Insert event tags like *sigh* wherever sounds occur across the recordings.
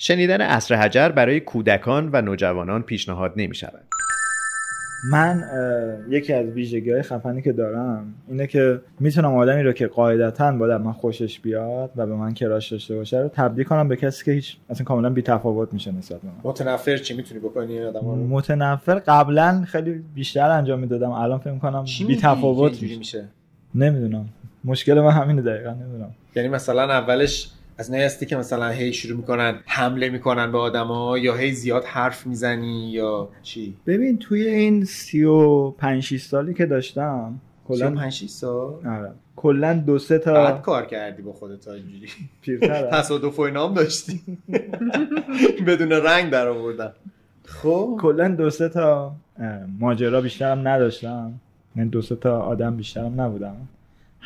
شنیدن اصر حجر برای کودکان و نوجوانان پیشنهاد نمی شود. من یکی از ویژگی های خفنی که دارم اینه که می‌تونم آدمی رو که قاعدتا باید من خوشش بیاد و به من کراش داشته باشه رو تبدیل کنم به کسی که هیچ اصلا کاملا بی تفاوت میشه نسبت به متنفر چی می‌تونی بکنی؟ آدم رو؟ متنفر قبلا خیلی بیشتر انجام می‌دادم. الان فکر کنم بی تفاوت میشه؟ نمی‌دونم. مشکل من همینه دقیقا نمی‌دونم. یعنی مثلا اولش از نهی هستی که مثلا هی شروع می‌کنن حمله می‌کنن به آدما یا هی زیاد حرف می‌زنی یا چی؟ ببین توی این سی و پنج سالی که داشتم کلا 5 سال؟ آره. کلا دو سه تا بعد کار کردی با خودت تا اینجوری. پیرتر. *laughs* تصادف و اینام داشتی. *laughs* بدون رنگ در آوردن خب؟ کلا دو سه تا ماجرا بیشترم نداشتم. من دو سه تا آدم بیشترم نبودم.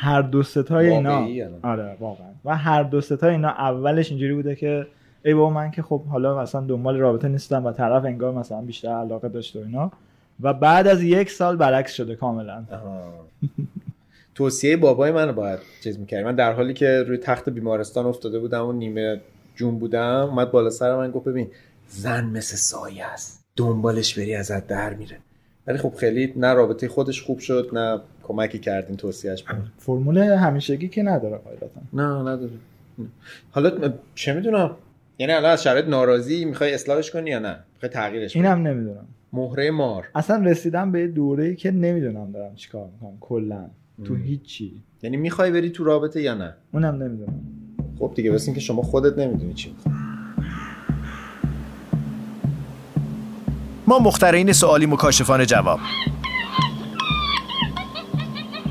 هر دو ستای اینا. آره واقعا. و هر دو ستای اینا اولش اینجوری بوده که ای بابا من که خب حالا مثلا دنبال رابطه نیستم و طرف انگار مثلا بیشتر علاقه داشته و اینا. و بعد از یک سال برعکس شده کاملا. *laughs* توصیه بابای من باید چیز می‌کردی. من در حالی که روی تخت بیمارستان افتاده بودم و نیمه جون بودم اومد بالا سر من گفت ببین زن مثل سایه است. دنبالش بری ازت در میره. ولی خب خیلی نه رابطه خودش خوب شد نه کمکی کردین توصیهش فرمول همیشگی که نداره قاعدتا. نه نداره. حالا چه می‌دونم؟ یعنی الان از شرایط ناراضی می‌خوای اصلاحش کنی یا نه؟ می‌خوای تغییرش اینم نمی‌دونم. مهره مار. اصلا رسیدم به دوره که نمی‌دونم دارم چیکار می‌کنم کلا. تو هیچی. یعنی می‌خوای بری تو رابطه یا نه؟ اونم نمی‌دونم. خب دیگه بس که شما خودت نمی‌دونی چی ما مخترین سوالی مکاشفان جواب.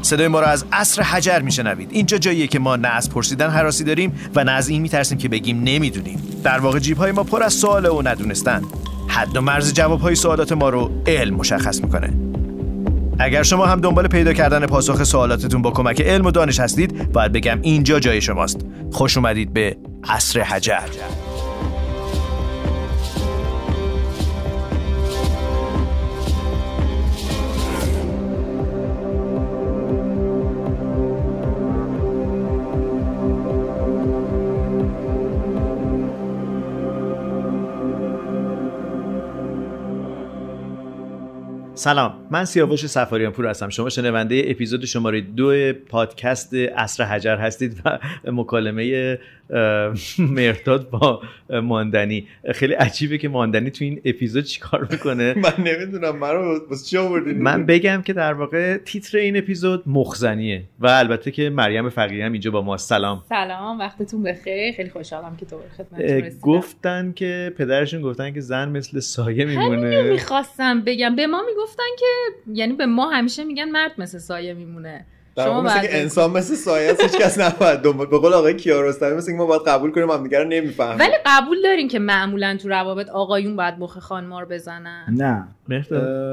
صدای ما را از عصر حجر میشنوید. اینجا جاییه که ما نه از پرسیدن حراسی داریم و نه از این میترسیم که بگیم نمی‌دونیم. در واقع جیب های ما پر از سوال و ندونستن. حد و مرز جواب های سوالات ما رو علم مشخص می‌کنه. اگر شما هم دنبال پیدا کردن پاسخ سوالاتتون با کمک علم و دانش هستید باید بگم اینجا جای شماست. خوش اومدید به عصر حجر. سلام من سیاوش سفاریان پور هستم. شما شنونده اپیزود شماره دو پادکست اصر حجر هستید و مکالمه *laughs* مرتاد با ماندنی. خیلی عجیبه که ماندنی تو این اپیزود چیکار می‌کنه؟ *laughs* من نمی‌دونم من رو چی آوردین من بگم که در واقع تیتر این اپیزود مخزنیه و البته که مریم فقیه هم اینجا با ما. سلام. سلام وقتتون بخیر. خیلی خوشحالم که تو خدمتتون گفتن که پدرشون گفتن که زن مثل سایه میمونه. همینو می‌خواستم بگم. به ما می‌گفتن که یعنی به ما همیشه میگن مرد مثل سایه میمونه. شما مثل که انسان مثل سایه است هیچ کس نباید دنبال به قول آقای کیارستمی مثل که ما باید قبول کنیم هم دیگه رو نمی‌فهمیم. ولی قبول دارین که معمولا تو روابط آقایون باید مخ خانمار بزنن. نه.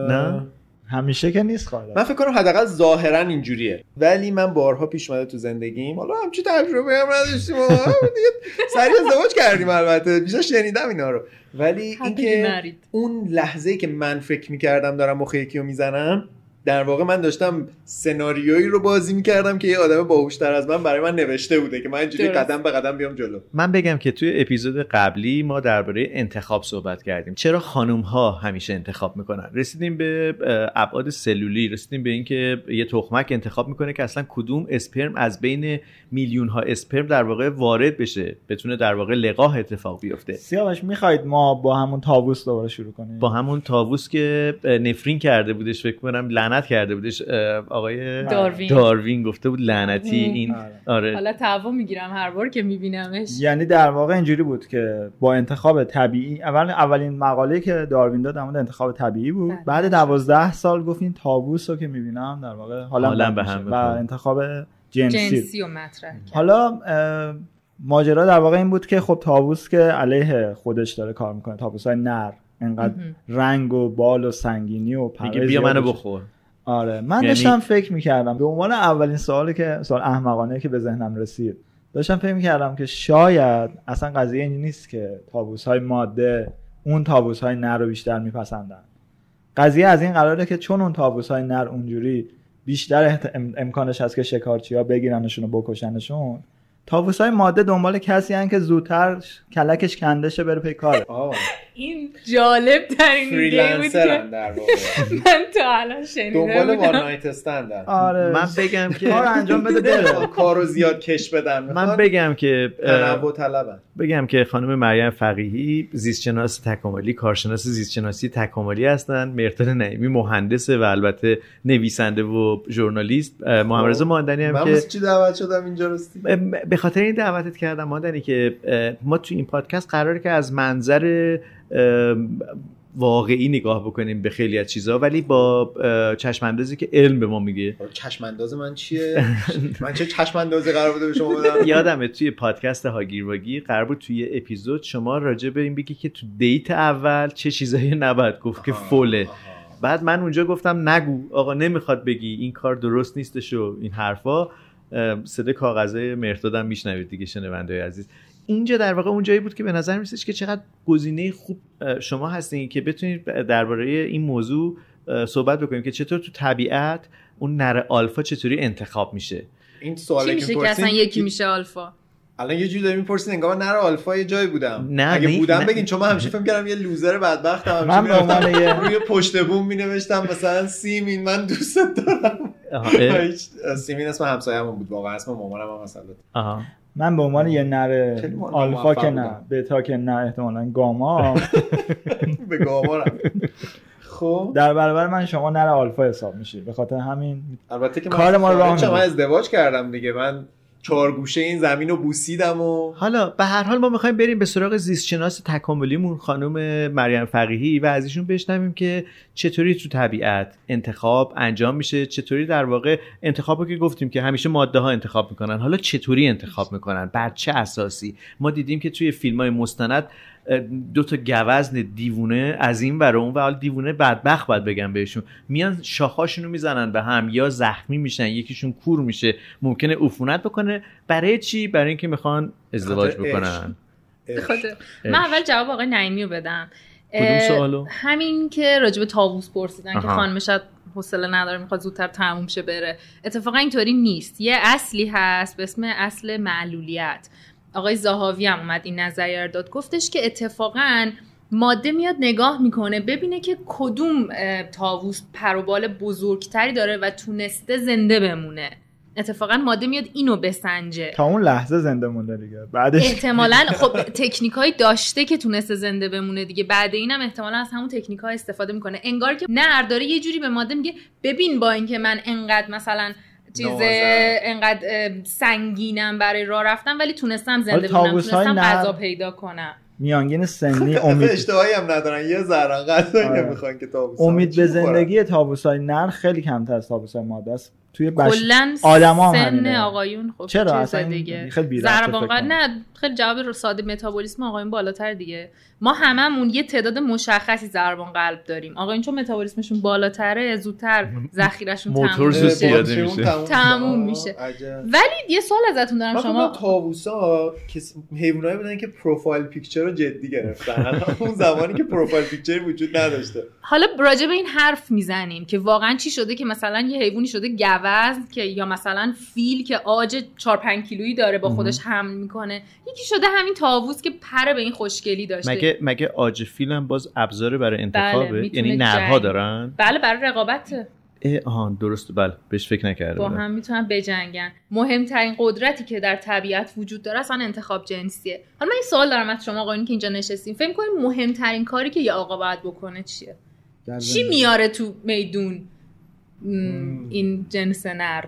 نه؟ همیشه که نیست خواهد من فکر کنم حداقل ظاهرا اینجوریه. ولی من بارها پیش اومده تو زندگیم حالا همچی تجربه هم نداشتیم دیگه سری ازدواج کردیم البته. بیشتر شنیدم اینا رو. ولی اینکه اون لحظه که من فکر می‌کردم دارم مخ یکی رو می‌زنم در واقع من داشتم سناریویی رو بازی می‌کردم که یه آدم باهوشتر از من برای من نوشته بوده که من اینجوری قدم به قدم بیام جلو. من بگم که توی اپیزود قبلی ما درباره انتخاب صحبت کردیم. چرا خانم ها همیشه انتخاب می‌کنن؟ رسیدیم به ابعاد سلولی. رسیدیم به اینکه یه تخمک انتخاب می‌کنه که اصلا کدوم اسپرم از بین میلیون ها اسپرم در واقع وارد بشه بتونه در واقع لقاح اتفاق بیفته. سیاوش می‌خواید ما با همون تابوس دوباره شروع کنیم؟ با همون تابوس که نفرین کرده بودش فکر کنم لعنت کرده بودش آقای داروین, داروین گفته بود لعنتی این آره. آره. حالا تعوا می‌گیرم هر بار که میبینمش. یعنی در واقع اینجوری بود که با انتخاب طبیعی اول اولین مقاله که داروین داد در انتخاب طبیعی بود. بله. بعد دوازده سال گفت این تابوس رو که می‌بینم در واقع حالا به هم و انتخاب جنسی, جنسی و مطرح حالا ماجرا در واقع این بود که خب تابوس که علیه خودش داره کار می‌کنه تابوس های نر انقدر رنگ و بال و سنگینی و میگه بیا منو بخور. آره. من یعنی... داشتم فکر می‌کردم به عنوان اولین سوالی که سوال احمقانه که به ذهنم رسید داشتم فکر می‌کردم که شاید اصلا قضیه این نیست که تابوس های ماده اون تابوس های نر رو بیشتر میپسندن. قضیه از این قراره که چون اون تابوس های نر اونجوری بیشتر امکانش هست که شکارچی ها بگیرنشون و بکشنشون تاووس های ماده دنبال کسی هن که زودتر کلکش کنده بره پی کار این جالب ترین freelancer در *laughs* من تا الان شنیده دنبال one night stand ن آره. من بگم که کار انجام بده *laughs* بره. کارو زیاد کش بدن من بگم که تنوع طلبن. بگم که خانم مریم فقیهی زیستشناس تکاملی کارشناس زیستشناسی تکاملی هستن. مرتضی نعیمی مهندس و البته نویسنده و ژورنالیست. محمد رضا ماندنی هم که من چی دعوت شدم اینجا راستی؟ به خاطر این دعوتت کردم ماندنی که ما تو این پادکست قراره که از منظر واقعی نگاه بکنیم به خیلی از چیزها ولی با چشم اندازی که علم به ما میگه. چشم انداز من چیه؟ *laughs* من چه چشم اندازی قرار بوده به شما بدم؟ یادمه توی پادکست هاگیر واگیر قرار بود توی اپیزود شما راجع به این بگی که تو دیت اول چه چیزایی نباید گفت که فوله. بعد من اونجا گفتم نگو آقا نمی‌خواد بگی این کار درست نیستش و این حرفا. صدای کاغذه مرتادم میشنوید دیگه شنونده عزیز. اینجا در واقع اون جایی بود که به نظر میسید که چقدر گزینه خوب شما هستین که بتونید درباره این موضوع صحبت بکنیم که چطور تو طبیعت اون نر آلفا چطوری انتخاب میشه. این سوالی که میشه اصلا یکی میشه آلفا؟ الان یه جوری داریم می‌پرسین انگار نر آلفا یه جایی بودم. نه اگه بودم بگین چون من همیشه فکر کردم یه لوزر بدبختم من به عنوان یه روی پشت بوم می نوشتم مثلا سیمین من دوست دارم. سیمین اسم همسایه‌مون بود واقعا اسم مامانم هم مثلا. من به عنوان یه نر آلفا که نه بتا که نه احتمالا گاما. *laughs* به گاما خب. در برابر من شما نر آلفا حساب میشی به خاطر همین البته که کار ما من ازدواج کردم دیگه. من چهار گوشه این زمین رو بوسیدم و حالا به هر حال ما می‌خوایم بریم به سراغ زیستشناس تکاملیمون خانم مریم فقیهی و از ایشون بشنویم که چطوری تو طبیعت انتخاب انجام میشه چطوری در واقع انتخابو که گفتیم که همیشه ماده ها انتخاب می‌کنن حالا چطوری انتخاب می‌کنن بر چه اساسی؟ ما دیدیم که توی فیلم های مستند دو تا گوزن دیوونه از این ور اون و حال دیوونه بدبخت باید بگم بهشون. میان شاخاشون رو می‌زنن به هم یا زخمی میشن یکیشون کور میشه. ممکنه عفونت بکنه. برای چی؟ برای اینکه می‌خوان ازدواج بکنن. من اول جواب آقای نعیمی رو بدم. کدوم سوالو؟ همین که راجب تاووس پرسیدن که خانم شاید حوصله نداره می‌خواد زودتر تموم شه بره. اتفاقا اینطوری نیست. یه اصلی هست به اسم اصل معلولیت. آقای زاهاوی هم اومد این نظریه داد. گفتش که اتفاقا ماده میاد نگاه می‌کنه ببینه که کدوم تاووس پروبال بزرگتری داره و تونسته زنده بمونه. اتفاقا ماده میاد اینو بسنجه. تا اون لحظه زنده مونده دیگه. بعدش احتمالا خب تکنیکایی داشته که تونسته زنده بمونه دیگه. بعد اینم احتمالا از همون تکنیک ها استفاده می‌کنه. انگار که نر داره یه جوری به ماده میگه ببین با اینکه من انقدر مثلا چیز انقدر سنگینم برای راه رفتن ولی تونستم زنده بمونم تونستم غذا پیدا کنم. میانگین سنی *laughs* امید. اشتباهی هم ندارن. یه ذره غذایی آره. نمی‌خوان که تابوس امید به زندگی تابوسای نر خیلی کمتر از تابوسای ماده است. توی بش آدما سن آقایون خب چرا؟ اصلا دیگه. خیلی نه خیلی جواب ساده متابولیسم آقایون بالاتر دیگه. ما هممون یه تعداد مشخصی ضربان قلب داریم. آقایون چون متابولیسمشون بالاتره زودتر ذخیرهشون تموم میشه. تموم میشه. ولی یه سوال ازتون دارم شما تابوسا که حیوانایی بودن که پروفایل پیکچر رو جدی گرفتن. اون زمانی که پروفایل پیکچر وجود نداشته. حالا راجع به این حرف می‌زنیم که واقعا چی شده که مثلا یه حیوانی شده گوزن که یا مثلا فیل که آج 4 5 کیلویی داره با خودش حمل می‌کنه. یکی شده همین تاووس که پر به این خوشگلی داشته. مگه مگه آج فیل هم باز ابزار برای انتخابه؟ بله، یعنی نرها دارن؟ بله برای رقابت. آها درست بله بهش فکر نکردم. با هم می‌تونن بجنگن. مهمترین قدرتی که در طبیعت وجود داره اصلا انتخاب جنسیه. حالا من این سوال دارم از شما آقایون که اینجا نشستیم فکر کنیم مهمترین کاری که یه آقا باید بکنه چیه؟ چی میاره تو میدون؟ این جنس نر.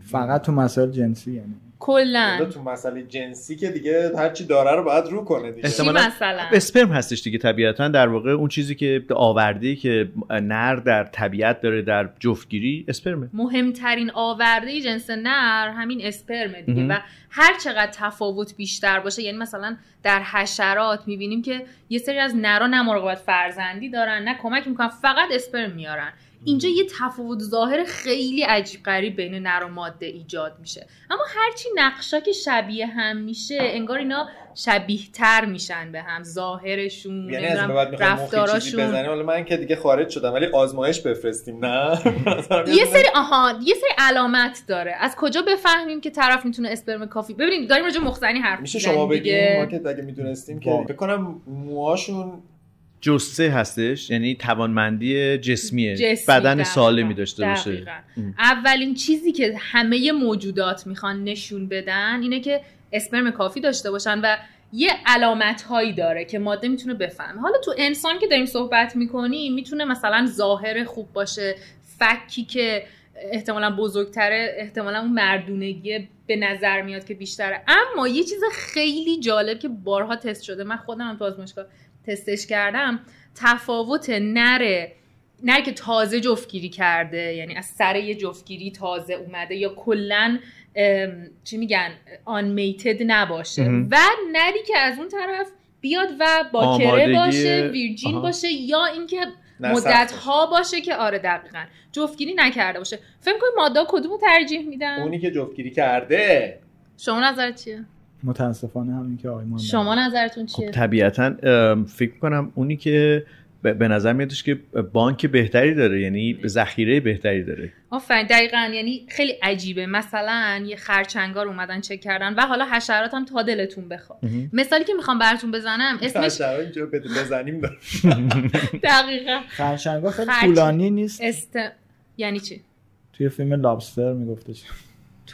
فقط تو مسائل جنسی یعنی. کلا. تو مسئله جنسی که دیگه هر چی داره رو باید رو کنه دیگه. مثلا؟ اسپرم هستش دیگه طبیعتا. در واقع اون چیزی که آورده که نر در طبیعت داره در جفتگیری اسپرمه. مهمترین آورده جنس نر همین اسپرمه دیگه و هر چقدر تفاوت بیشتر باشه یعنی مثلا در حشرات می‌بینیم که یه سری از نرا نه مراقبت فرزندی دارن نه کمک می‌کنن فقط اسپرم میارن. اینجا یه تفاوت ظاهر خیلی عجیب غریب بین نر و ماده ایجاد میشه. اما هرچی نقشا که شبیه هم میشه انگار اینا شبیه تر میشن به هم. ظاهرشون یعنی از بعد رفتاراشون. بزنیم حالا من که دیگه خارج شدم ولی آزمایش بفرستیم نه؟ *laughs* یه سری آها یه سری علامت داره. از کجا بفهمیم که طرف می‌تونه اسپرم کافی؟ ببینید داریم راجع مخزنی حرف میشه شما بگیم ما که اگه می‌دونستیم که فکر کنم موهاشون جسه هستش یعنی توانمندی جسمیه. جسمی بدن سالمی داشته باشه. اولین چیزی که همه موجودات می‌خوان نشون بدن اینه که اسپرم کافی داشته باشن و یه علامت هایی داره که ماده می‌تونه بفهمه. حالا تو انسان که داریم صحبت می‌کنیم می‌تونه مثلا ظاهر خوب باشه فکی که احتمالا بزرگتره احتمالا اون مردونگی به نظر میاد که بیشتره. اما یه چیز خیلی جالب که بارها تست شده من خودم هم تو آزمایشگاه تستش کردم تفاوت نره نره که تازه جفتگیری کرده یعنی از سر یه جفتگیری تازه اومده یا کلا چی میگن؟ آنمیتد نباشه. و نری که از اون طرف بیاد و باکره باشه ویرجین باشه یا اینکه مدت ها باشه. که آره دقیقا جفتگیری نکرده باشه. فکر کنید ماده کدومو ترجیح میدن؟ اونی که جفتگیری کرده. شما نظر چیه؟ متاسفانه همین که آقای شما نظرتون چیه؟ خب طبیعتا فکر کنم اونی که به نظر میادش که بانک بهتری داره یعنی ذخیره بهتری داره. آفرین دقیقا یعنی خیلی عجیبه. مثلا یه خرچنگار اومدن چک کردن و حالا حشرات هم تا دلتون بخواد. مثالی که می‌خوام براتون بزنم اسمش اینجا بزنیم. *laughs* دقیقا. خرچنگار خیلی طولانی نیست. است... یعنی چی؟ توی فیلم لابستر میگفتش.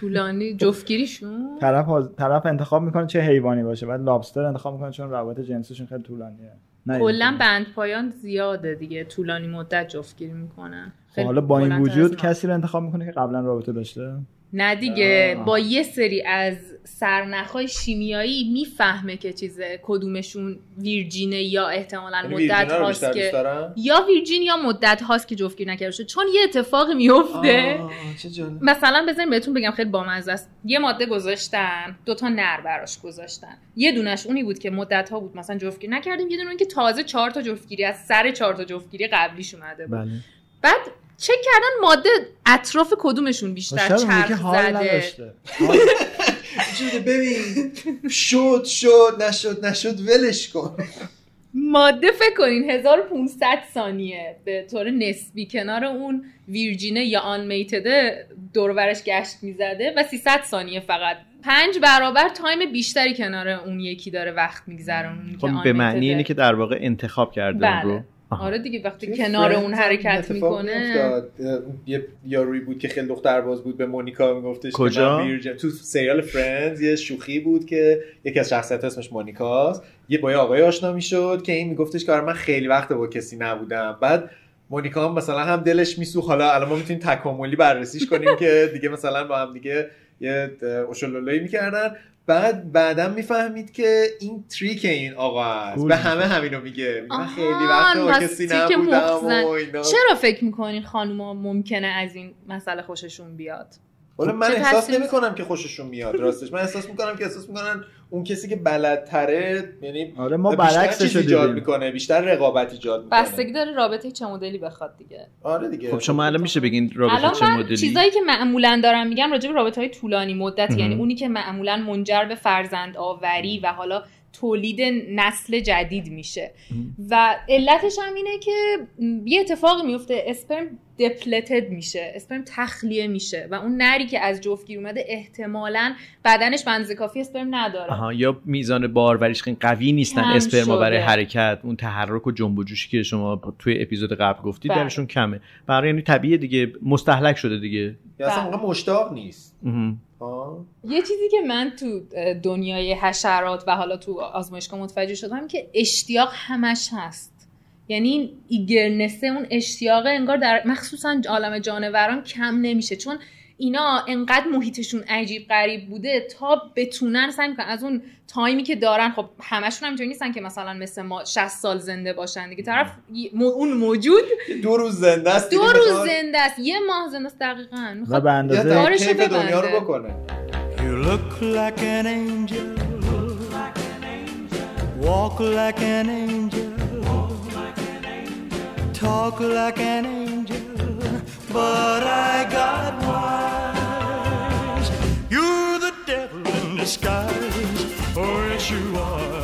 طولانی جفتگیریشون؟ طرف طرف انتخاب می‌کنه چه حیوانی باشه. بعد لابستر انتخاب می‌کنه چون روابط جنسیشون خیلی طولانیه. کلا بند پایان زیاده دیگه. طولانی مدت جفتگیری می‌کنن. حالا با این وجود کسی رو انتخاب می‌کنه که قبلا رابطه داشته؟ نه دیگه با یه سری از سرنخهای شیمیایی می‌فهمه که چیزه کدومشون ویرجینه یا احتمالا یعنی مدت هاست که یا ویرجین یا مدت هاست که جفتگیری نکرده چون یه اتفاقی میفته مثلا بزنین بهتون بگم خیلی بامزه است. یه ماده گذاشتن دو تا نر براش گذاشتن. یه دونش اونی بود که مدت ها بود مثلا جفتگیری نکردیم یه دونه که تازه چهار تا جفتگیری از سر چهار تا جفتگیری قبلیش اومده بود. بله. بعد چک کردن ماده اطراف کدومشون بیشتر چرخ زده؟ ببین شد شد نشد نشد ولش کن. ماده فکر کنین 1500 ثانیه. به طور نسبی کنار اون ویرجینه یا آن میتده دورورش گشت می‌زده و 300 ثانیه فقط. پنج برابر time بیشتری کنار اون یکی داره وقت میگذرون خب به معنی اینه که در واقع انتخاب کرده بله. رو. آره دیگه وقتی کنار اون حرکت می‌کنه. یه یاروی بود که خیلی دختر باز بود به مونیکا میگفتش کجا؟ تو سریال فرندز یه شوخی بود که یکی از شخصیت اسمش مونیکاست. یه با یه آقای آشنا می‌شد که این میگفتش که آره من خیلی وقت با کسی نبودم. بعد مونیکا هم مثلا هم دلش میسوخ حالا الان ما می‌تونیم تکاملی بررسیش کنیم که دیگه مثلا با هم دیگه یه اوشولولوی می‌کردن. بعد بعدم می‌فهمید که این تریک این آقا است. به همه همینو میگه. من خیلی وقت با کسی نبودم و چرا فکر می‌کنین خانوما ممکنه از این مسئله خوششون بیاد؟ ولی من احساس نمی کنم که خوششون میاد راستش. من احساس می‌کنم که احساس می‌کنن اون کسی که بلدتره یعنی آره ما برعکسش ایجاد می‌کنه بیشتر رقابت ایجاد می‌کنه. بستگی داره رابطه چه مدلی بخواد دیگه. آره دیگه. خب شما الان میشه بگین رابطه چه مدلی؟ چیزایی که معمولا دارم میگم راجع به رابطه های طولانی مدت یعنی اونی که معمولا منجر به فرزند آوری و حالا تولید نسل جدید میشه. و علتش هم اینه که یه اتفاقی میفته اسپرم دپلتد میشه. اسپرم تخلیه میشه. و اون نری که از جفتگیر اومده احتمالا بدنش بنز کافی اسپرم نداره. آها یا میزان باروریش خیلی قوی نیستن اسپرما برای حرکت. اون تحرک و جنب و جوشی که شما توی اپیزود قبل گفتید بله. درشون کمه. برای یعنی طبیعیه دیگه مستحلک شده دیگه. یا اصلا بله. مشتاق نیست. یه چیزی که من تو دنیای حشرات و حالا تو آزمایشگاه متوجه شدم که اشتیاق همش هست. یعنی ایگرنسه اون اشتیاق انگار در مخصوصا عالم جانوران کم نمیشه. چون اینا انقدر محیطشون عجیب غریب بوده تا بتونن سعی می‌کنن. از اون تایمی که دارن خب همشون هم نیستن که مثلا مثل ما 60 سال زنده باشن دیگه. طرف اون موجود دو روز زنده است دو روز زنده است. یه ماه زنده است دقیقاً. و به اندازه دنیا رو بکنه. You look like an angel. Walk like an angel. Talk like an angel but I got wise. You're the devil in disguise. Oh, yes, you are.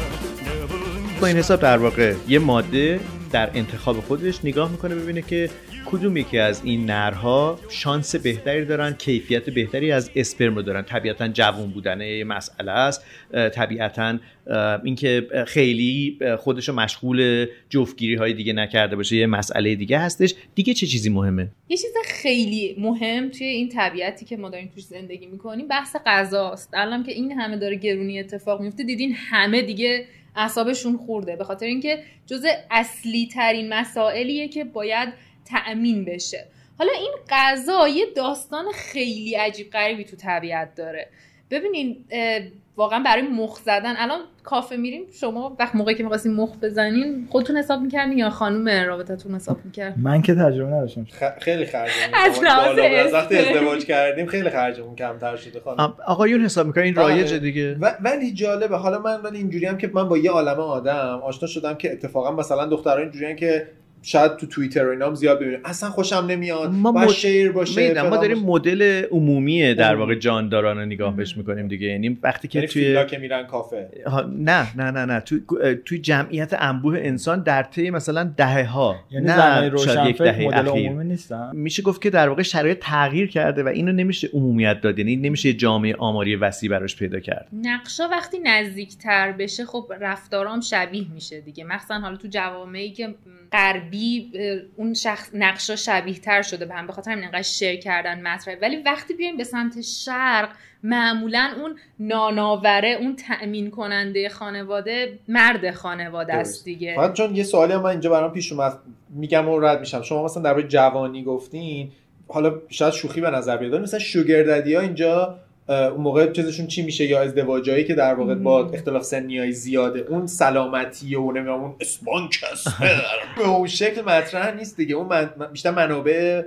با این حساب در واقع یه ماده در انتخاب خودش نگاه می‌کنه ببینه که کدوم یکی از این نرها شانس بهتری دارن کیفیت بهتری از اسپرم رو دارن. طبیعتا جوون بودن یه مسئله است. طبیعتا اینکه خیلی خودش رو مشغول جفتگیری های دیگه نکرده باشه یه مسئله دیگه هستش. دیگه چه چیزی مهمه؟ یه چیز خیلی مهم توی این طبیعتی که ما داریم توش زندگی می‌کنیم بحث غذاست. الان که این همه داره گرونی اتفاق میفته دیدین همه دیگه اعصابشون خورده. به خاطر اینکه جزء اصلی ترین مسائلیه که باید تأمین بشه. حالا این غذا یه داستان خیلی عجیب غریبی تو طبیعت داره. ببینین واقعا برای مخ زدن الان کافه میریم شما وقت موقعی که می‌خواستین مخ بزنین خودتون حساب می‌کردین یا خانم رابطتون حساب می‌کرد؟ من که تجربه نداشتم. خیلی خرجمون *laughs* از وقتی ازدواج کردیم خیلی خرجمون کمتر شده خانم. آقایون حساب می‌کنن این رایجه آره. دیگه. ولی جالبه حالا من ولی اینجوری هم که من با یه عالم آدم آشنا شدم که اتفاقا مثلا دختران اینجوریه که شاید تو توییتر و اینام زیاد ببینیم. اصلا خوشم نمیاد. ما با شیر باشه ما داریم مدل عمومی در واقع جانداران رو نگاه بهش می‌کنیم دیگه. یعنی وقتی که یعنی توی که میرن کافه. نه نه نه نه. توی توی جمعیت انبوه انسان در طی مثلا دهه ها یعنی نه شاید یک دهه مدل عمومی نیستن؟ میشه گفت که در واقع شرایط تغییر کرده و اینو نمیشه عمومیت داد. یعنی نمیشه جامعه آماری وسیع براش پیدا کرد. نقشا وقتی نزدیکتر بشه خب رفتارام شبیه میشه دیگه. مثلا حالا تو جوامعی که غربی اون شخص نقشا شبیه تر شده به هم به خاطر همین انقدر شیر کردن مطرح. ولی وقتی بیایم به سمت شرق معمولا اون ناناوره اون تأمین کننده خانواده مرد خانواده است دیگه. فقط چون یه سوالی هم من اینجا برام پیش اومد میگم و رد میشم. شما مثلا در جوانی گفتین حالا شاید شوخی به نظر بیاد مثلا شوگر ها اینجا اون موقع چیزشون چی میشه یا ازدواجایی که در واقع با اختلاف سنی های زیاده اون سلامتی و نمی‌دونم اون اسپانکس *laughs* به اون شکل مطرح نیست دیگه. اون من... بیشتر منابع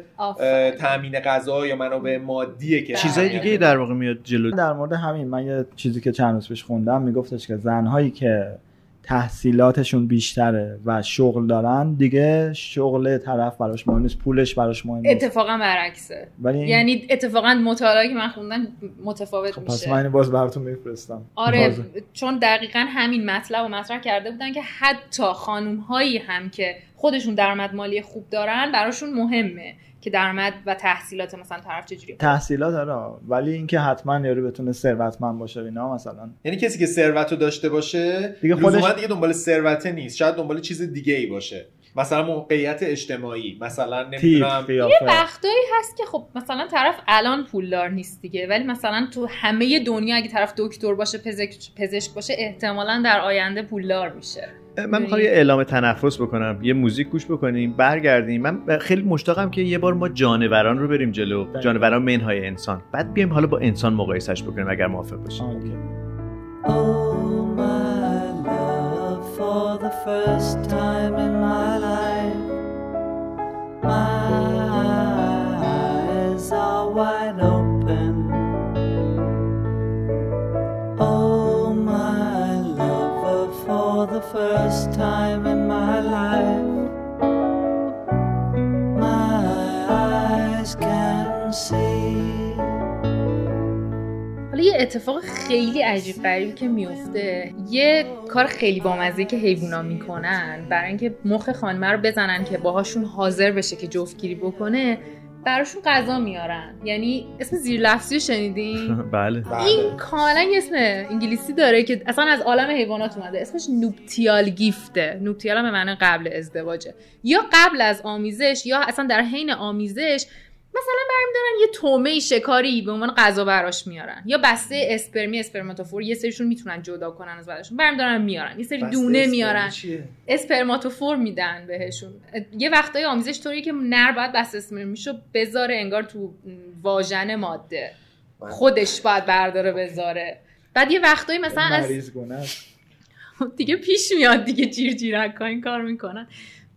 تامین غذا یا منابع مادیه که چیزای دیگه در واقع میاد جلو. در مورد همین من یه چیزی که چند روز پیش خوندم میگفتش که زنهایی که تحصیلاتشون بیشتره و شغل دارن دیگه شغل طرف براش مهم نیست پولش براش مهم نیست. اتفاقا برعکسه. ولی یعنی اتفاقا مطالعاتی که من خوندم متفاوت خب میشه. پس من باز براتون میفرستم. آره چون دقیقا همین مطلب و مطرح کرده بودن که حتی خانوم هایی هم که خودشون درآمد مالی خوب دارن براشون مهمه. که درآمد و تحصیلات مثلا طرف چجوری تحصیلات داره ولی اینکه حتما یارو بتونه ثروتمند باشه اینا مثلا. یعنی کسی که ثروت رو داشته باشه دیگه خودش دیگه دنبال ثروت نیست. شاید دنبال چیز دیگه ای باشه. مثلا موقعیت اجتماعی مثلا نمی‌دونم. یه وقتایی هست که خب مثلا طرف الان پولدار نیست دیگه ولی مثلا تو همه دنیا اگه طرف دکتر باشه پزشک پزشک باشه احتمالا در آینده پولدار میشه. من می‌خوام یه اعلام تنفس بکنم یه موزیک گوش بکنیم برگردیم. من خیلی مشتاقم که یه بار ما جانوران رو بریم جلو بله. جانوران منهای انسان. بعد بیایم حالا با انسان مقایسش بکنیم اگر موافق باشیم. the first time in my life. My eyes can see. حالا یه اتفاق خیلی عجیب غریبی که میفته یه کار خیلی بامزه که حیوونا می‌کنن برای اینکه مخ خانمه رو بزنن که باهاشون حاضر بشه که جفتگیری بکنه براشون غذا میارن. یعنی اسم زیر لفظی رو شنیدین؟ *laughs* بله. این کاملا اسم انگلیسی داره که اصلا از عالم حیوانات اومده. اسمش نوپتیال گیفته. نوپتیال هم به معنی قبل ازدواجه. یا قبل از آمیزش یا اصلا در حین آمیزش مثلا برمی دارن یه تومه شکاری به عنوان غذا براش میارن. یا بسته اسپرمی اسپرماتوفور یه سریشون می‌تونن جدا کنن از بعدشون. برمی دارن میارن. یه سری دونه میارن. اسپرماتوفور میدن بهشون. یه وقتای آمیزش طوریه که نر باید بسته اسپرمیشو بذاره انگار تو واژن ماده. بله. خودش باید برداره بذاره. بعد یه وقتایی مثلا از *laughs* دیگه پیش میاد دیگه جیر جیرک این کار می‌کنن.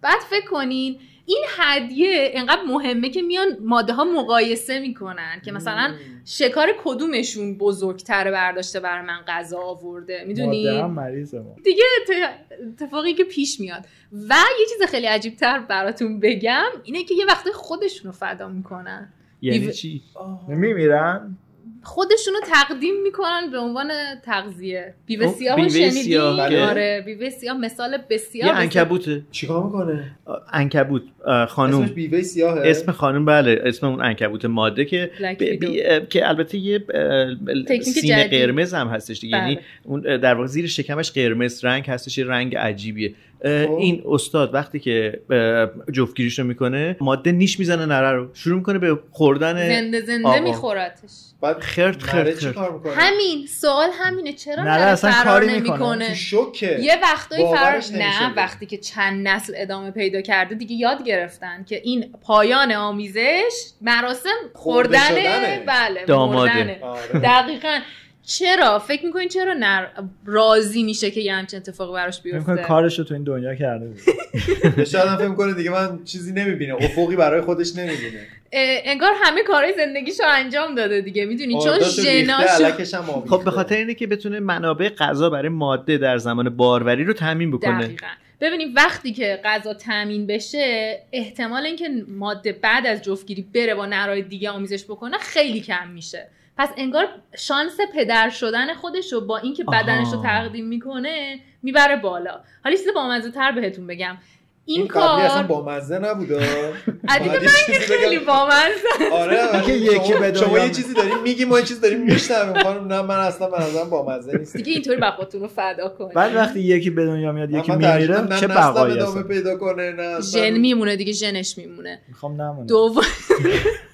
بعد فکر کنین این هدیه انقدر مهمه که میان ماده ها مقایسه می‌کنن که مثلا شکار کدومشون بزرگتر برداشته بر من غذا آورده می‌دونی؟ دیگه اتفاقی که پیش میاد. و یه چیز خیلی عجیبتر براتون بگم اینه که یه وقتی خودشونو فدا می‌کنن. یعنی چی؟ میمیرن؟ خودشونو تقدیم می‌کنن به عنوان تغذیه. بیوه سیاه شنیدی؟ آره بیوه سیاه مثال بسیار یه انکبوته. چیکار می‌کنه؟ انکبوت خانم اسمش بیوه سیاهه؟ اسم خانم بله اسم اون انکبوت ماده که که البته یه سینه قرمز هم هستش دیگه. یعنی بله. اون در واقع زیر شکمش قرمز رنگ هستش یه رنگ عجیبیه. خب. این استاد وقتی که جفتگیریشو می‌کنه ماده نیش می‌زنه نره رو. شروع می‌کنه به خوردن زنده زنده میخورتش. بعد خرت خرت, همین سوال همینه. چرا نره اصلا کاری نمی‌کنه؟ شوکه. یه وقتایی فرار نه وقتی که چند نسل ادامه پیدا کرده دیگه یاد گرفتن که این پایان آمیزش مراسم خوردن بله داماده. آره. دقیقا. چرا؟ فکر می‌کنین چرا نر راضی میشه که یه همچین اتفاقی براش بیفته؟ کارش رو تو این دنیا کرده *laughs* شاید فکر کنه دیگه من چیزی نمی‌بینه افقی برای خودش نمی‌بینه. انگار همه کارهای زندگیشو انجام داده دیگه می‌دونی؟ چون ژناشو خب به خاطر اینه که بتونه منابع غذا برای ماده در زمان باروری رو تامین بکنه. دقیقا. ببینید وقتی که غذا تامین بشه احتمال اینکه ماده بعد از جفتگیری بره با نرای دیگه آمیزش بکنه خیلی کم میشه. پس انگار شانس پدر شدن خودش رو با اینکه بدنش رو تقدیم می‌کنه می‌بره بالا. حالا چیز بامزه تر بهتون بگم. این, این کار اصلا بامزه نبوده. دیگه من خیلی بامزه. آره. که یکی به شما یه چیزی داریم میگیم ما یه چیزی داریم میشنویم. نه من اصلا من اصلا بامزه نیست. دیگه اینطوری بخاطر رو فدا کنید. بعد وقتی یکی به دنیا میاد یکی میمیره چه بقایی هست پیدا کنه نه ژن میمونه دیگه ژنش میمونه. می‌خوام نمونه دوم *laughs*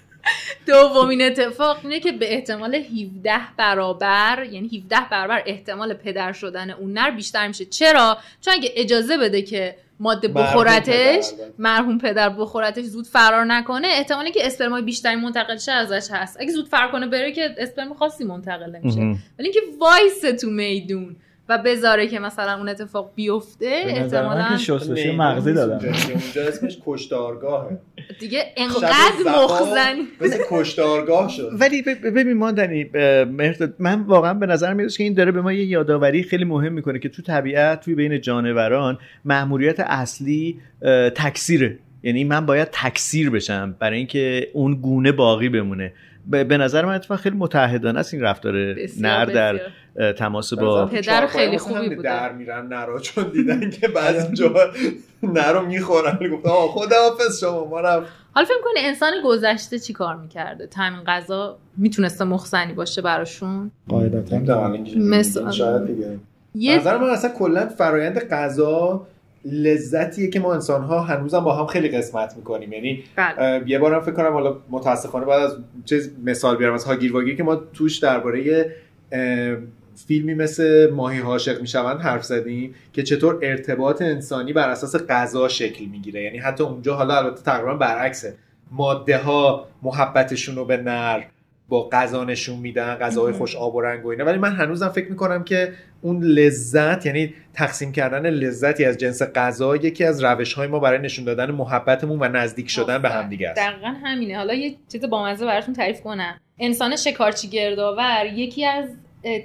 دومین اتفاق اینه که به احتمال 17 برابر یعنی 17 برابر احتمال پدر شدن اون نر بیشتر میشه. چرا؟ چون اگه اجازه بده که ماده بخورتش مرحوم پدر بخورتش زود فرار نکنه احتمالی که اسپرمای بیشتری منتقل شه ازش هست. اگه زود فرار کنه بره که اسپرم خاصی منتقل نمیشه. ولی اینکه وایس تو میدون. و بذاره که مثلا اون اتفاق بیفته احتمالاً شستشوی مغزی دادن. اونجا اسمش کشتارگاهه. دیگه انقدر مخزن مثل کشتارگاه شد. ولی ببین ماندنی من واقعا به نظر میاد که این داره به ما یه یادآوری خیلی مهم می‌کنه که تو طبیعت توی بین جانوران مأموریت اصلی تکثیره. یعنی من باید تکثیر بشم برای اینکه اون گونه باقی بمونه. به نظر من اتفاقا خیلی متحدانه است این رفتار نر در تماس با پدر خیلی خوبی بوده. در میرن نرا چون دیدن *laughs* که بعضی جا نرو می‌خورن. گفت آه خداحافظ شما ما رفت. حالا فکر کنی انسان گذشته چی کار می‌کرده؟ تامین غذا می‌تونسته مخزنی باشه براشون؟ قاعدتا. مثلا شاید دیگه. نظر من اصلا کلا فرایند غذا لذتیه که ما انسان ها هنوزم با هم خیلی قسمت می‌کنیم. یعنی بله. یه بارم فکر کنم حالا متاسفانه بعد از چیز مثال بیارم از هاگیر واگیر که ما توش درباره فیلمی مثل ماهی عاشق می‌شوند حرف زدیم که چطور ارتباط انسانی بر اساس غذا شکل می‌گیره. یعنی حتی اونجا حالا البته تقریبا برعکسه. ماده ها محبتشون رو به نر با غذا نشون میدن غذاهای خوش آب و رنگ و اینا. ولی من هنوزم فکر می‌کنم که اون لذت یعنی تقسیم کردن لذتی از جنس غذا یکی از روش های ما برای نشون دادن محبتمون و نزدیک شدن به هم دیگه است. دقیقا همینه. حالا یه چیز بامزه براتون تعریف کنم. انسان شکارچی گردآور یکی از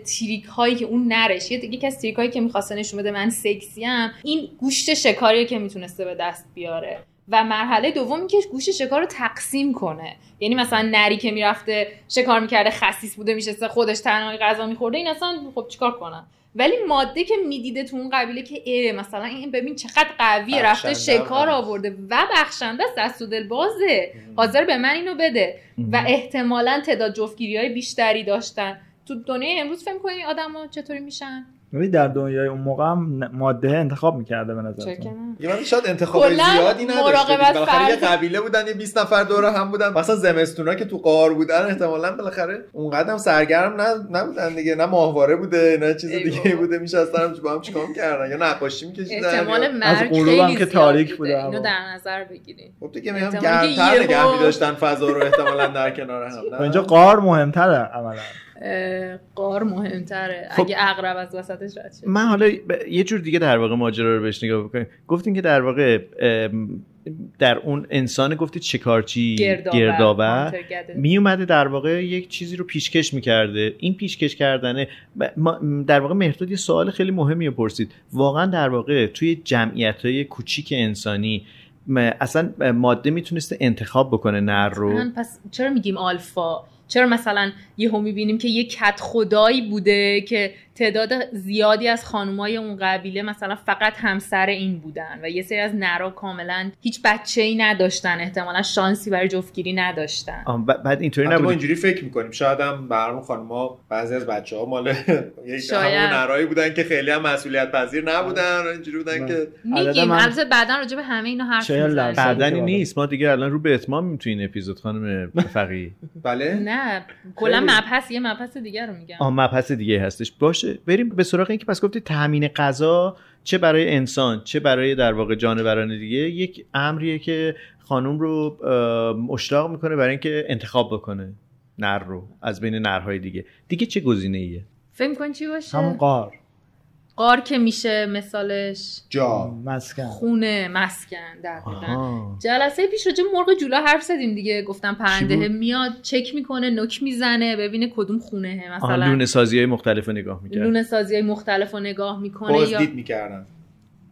تریک هایی که اون نرش. یکی از تریک هایی که می‌خواسته نشون بده من سکسی ام این گوشت شکاریه که می‌تونسته به دست بیاره. و مرحله دوم که گوشت شکار رو تقسیم کنه. یعنی مثلا نری که می‌رفته شکار می‌کرده خسیس بوده میشسته خودش تنهایی غذا میخورده این اصلا خب چیکار کنم؟ ولی ماده که می‌دیده تو اون قبیله که ای مثلا این ببین چقدر قویه رفته شکار آورده. و بخشنده است دست و دل بازه. حاضر به من اینو بده. و احتمالا تعداد جفتگیری های بیشتری داشتن. تو دنیای امروز فکر کنید آدما چطوری میشن؟ ولی در دنیای اون موقع هم ماده انتخاب می‌کرده به نظر یه شاید انتخاب زیادی نداشته بالاخره یه قبیله بودن یه 20 نفر دور هم بودن. مثلا زمستونا که تو قار بودن احتمالاً بالاخره اونقدر هم سرگرم نبودن دیگه. نه ماهواره بوده نه چیز دیگه بوده. میشستن با هم چیکار کردن یا نقاشی میکشیدن احتمال مرگ خیلی هم که تاریک بوده. اینو در نظر بگیریم خب دیگه میگم گرمتر نگه می‌داشتن فضا رو احتمالاً در کنار هم اینجا قار مهمتره عملا. قار مهمتره. خب. اگه اقرب از وسطش رد من حالا یه جور دیگه در واقع ماجرا رو بهش نگاه بکنیم. گفتین که در واقع در اون انسان گفتید شکارچی گردآور می اومده در واقع یک چیزی رو پیشکش می‌کرده. این پیشکش کردنه. در واقع مهرداد یه سوال خیلی مهمی پرسید. واقعا در واقع توی جمعیت های کوچیک انسانی اصلا ماده می‌تونسته انتخاب بکنه نر رو؟ پس چرا میگیم آلفا؟ چرا مثلا یهو می‌بینیم که یه کت خدایی بوده که تعداد زیادی از خانمای اون قبیله مثلا فقط همسر این بودن و یه سری از نرا کاملا هیچ بچه ای نداشتن احتمالا شانسی برای جفتگیری نداشتن. بعد اینطوری نبود ما اینجوری فکر می‌کنیم. شاید هم برامون خانم‌ها بعضی از بچه ها مال *laughs* یک همون نرایی بودن که خیلی هم مسئولیت پذیر نبودن اینجوری بودن که میگیم البته بعدا راجع به همه اینا حرف می‌زنیم. بعدنی نیست. ما دیگه الان رو به اتمام تو این اپیزود خانم فقی بله. نه کلا مبحث یه مبحث دیگه رو میگم. آ مبحث دیگه هستش. باشه. بریم به سراغ اینکه پس گفتی تامین غذا چه برای انسان چه برای در واقع جانوران دیگه. یک امریه که خانم رو مشتاق می‌کنه برای اینکه انتخاب بکنه نر رو از بین نرهای دیگه. دیگه چه گزینه ایه فکر کن چی باشه؟ همون قار. قار که میشه مثالش. جا. مسکن. خونه مسکن در جلسه پیش راجع مرغ جولا حرف زدیم دیگه. گفتم پرنده میاد چک می‌کنه نوک می‌زنه ببینه کدوم خونه مثلا. لونه سازی های مختلف نگاه می‌کنه لونه سازی های مختلف رو نگاه می‌کنه بازدید می‌کردن.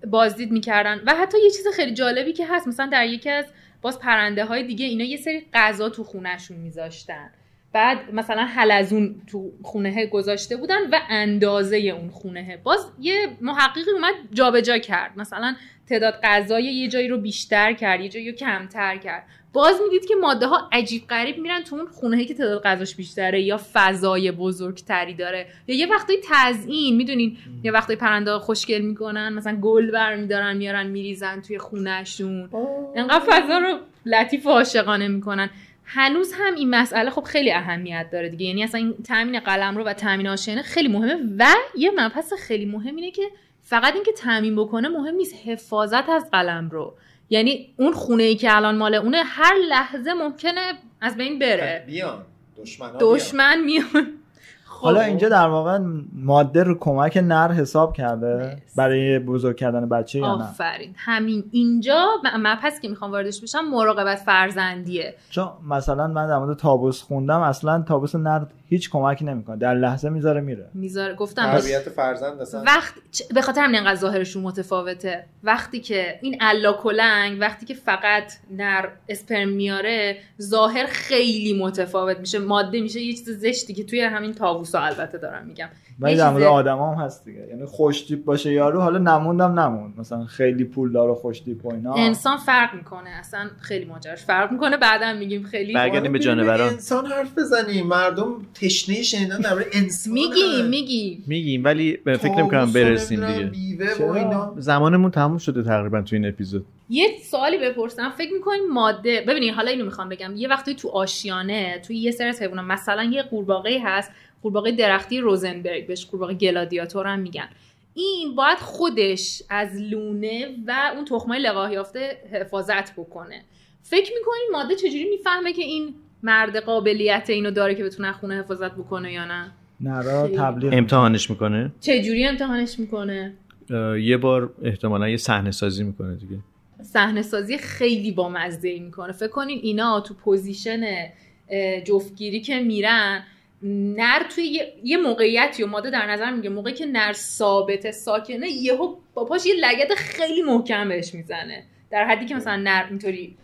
بازدید می‌کردن. و حتی یه چیز خیلی جالبی که هست مثلا در یکی از باز پرنده های دیگه اینا یه سری غذا تو خونهشون میذاشتن. بعد مثلا حلزون تو خونه گذاشته بودن و اندازه اون خونه باز یه محققی اومد جابجا کرد. مثلا تعداد غذای یه جایی رو بیشتر کرد یه جایی رو کمتر کرد. باز می‌دید که ماده ها عجیب غریب میرن تو اون خونه که تعداد غذاش بیشتره یا فضای بزرگتری داره. یا یه وقتی تزیین می‌دونین؟ یه وقتی پرنده خوشگل می‌کنن مثلا گل برمیدارن میارن میریزن توی خونهشون. انقدر فضا رو لطیف و عاشقانه می‌کنن. هنوز هم این مسئله خب خیلی اهمیت داره دیگه. یعنی اصلا این تامین قلم رو و تامین آشیانه خیلی مهمه و یه مبحث خیلی مهم اینه که فقط اینکه تامین بکنه مهم نیست حفاظت از قلم رو. یعنی اون خونه ای که الان مال اونه هر لحظه ممکنه از بین بره. بیان. دشمن, دشمن میان. حالا خب. اینجا در واقع ماده رو کمک نر حساب کرده برای بزرگ کردن بچه یا نه؟ آفرین. همین. اینجا مبحث که می‌خوام واردش بشم مراقبت فرزندیه. چون مثلا من در مورد تابوس خوندم اصلا تابوس نر هیچ کمکی نمی‌کنه. در لحظه می‌ذاره میره. می‌ذاره. گفتم تربیت فرزند اصلا. وقت به خاطر همین انقدر ظاهرشون متفاوته. وقتی که این الا کلنگ وقتی که فقط نر اسپرم میاره ظاهر خیلی متفاوت میشه. ماده میشه یه چیز زشتی که توی همین تابوسا البته دارم میگم. ولی در مورد آدم هم هست دیگه. یعنی خوشتیپ باشه یارو حالا نموندم نموند. مثلا خیلی پول دار و خوشتیپ و اینا. انسان فرق می‌کنه. اصلا خیلی ماجراش فرق می‌کنه. بعدا میگیم خیلی برگردیم به جانوران انسان حرف بزنیم مردم تشنه شنیدن در انسان. میگیم میگیم. میگیم ولی فکر نمی‌کنم برسیم دیگه. زمانمون تموم شده تقریبا تو این اپیزود. یه سوالی بپرسم. فکر می‌کنیم ماده ببینید حالا اینو می‌خوام بگم. یه وقتی تو آشیانه توی یه سری از مثلا یه قورباغه هست. قورباغه درختی روزنبرگ بهش قورباغه گلادیاتور هم میگن. این باید خودش از لونه و اون تخمای لقاح یافته حفاظت بکنه. فکر می‌کنین ماده چجوری می‌فهمه که این مرد قابلیت اینو داره که بتونه خونه حفاظت بکنه یا نه؟ نرا تبلیغ امتحانش می‌کنه؟ چجوری امتحانش می‌کنه؟ یه بار احتمالا یه صحنه سازی می‌کنه دیگه. صحنه سازی خیلی با مزه می‌کنه. فکر کنین اینا تو position جفتگیری که میرن نر توی یه, موقعیتی و ماده در نظر میگه. موقعی که نر ثابت ساکنه یهو با پاش یه لگت خیلی محکم بهش می‌زنه. در حدی که مثلا نر اینطوری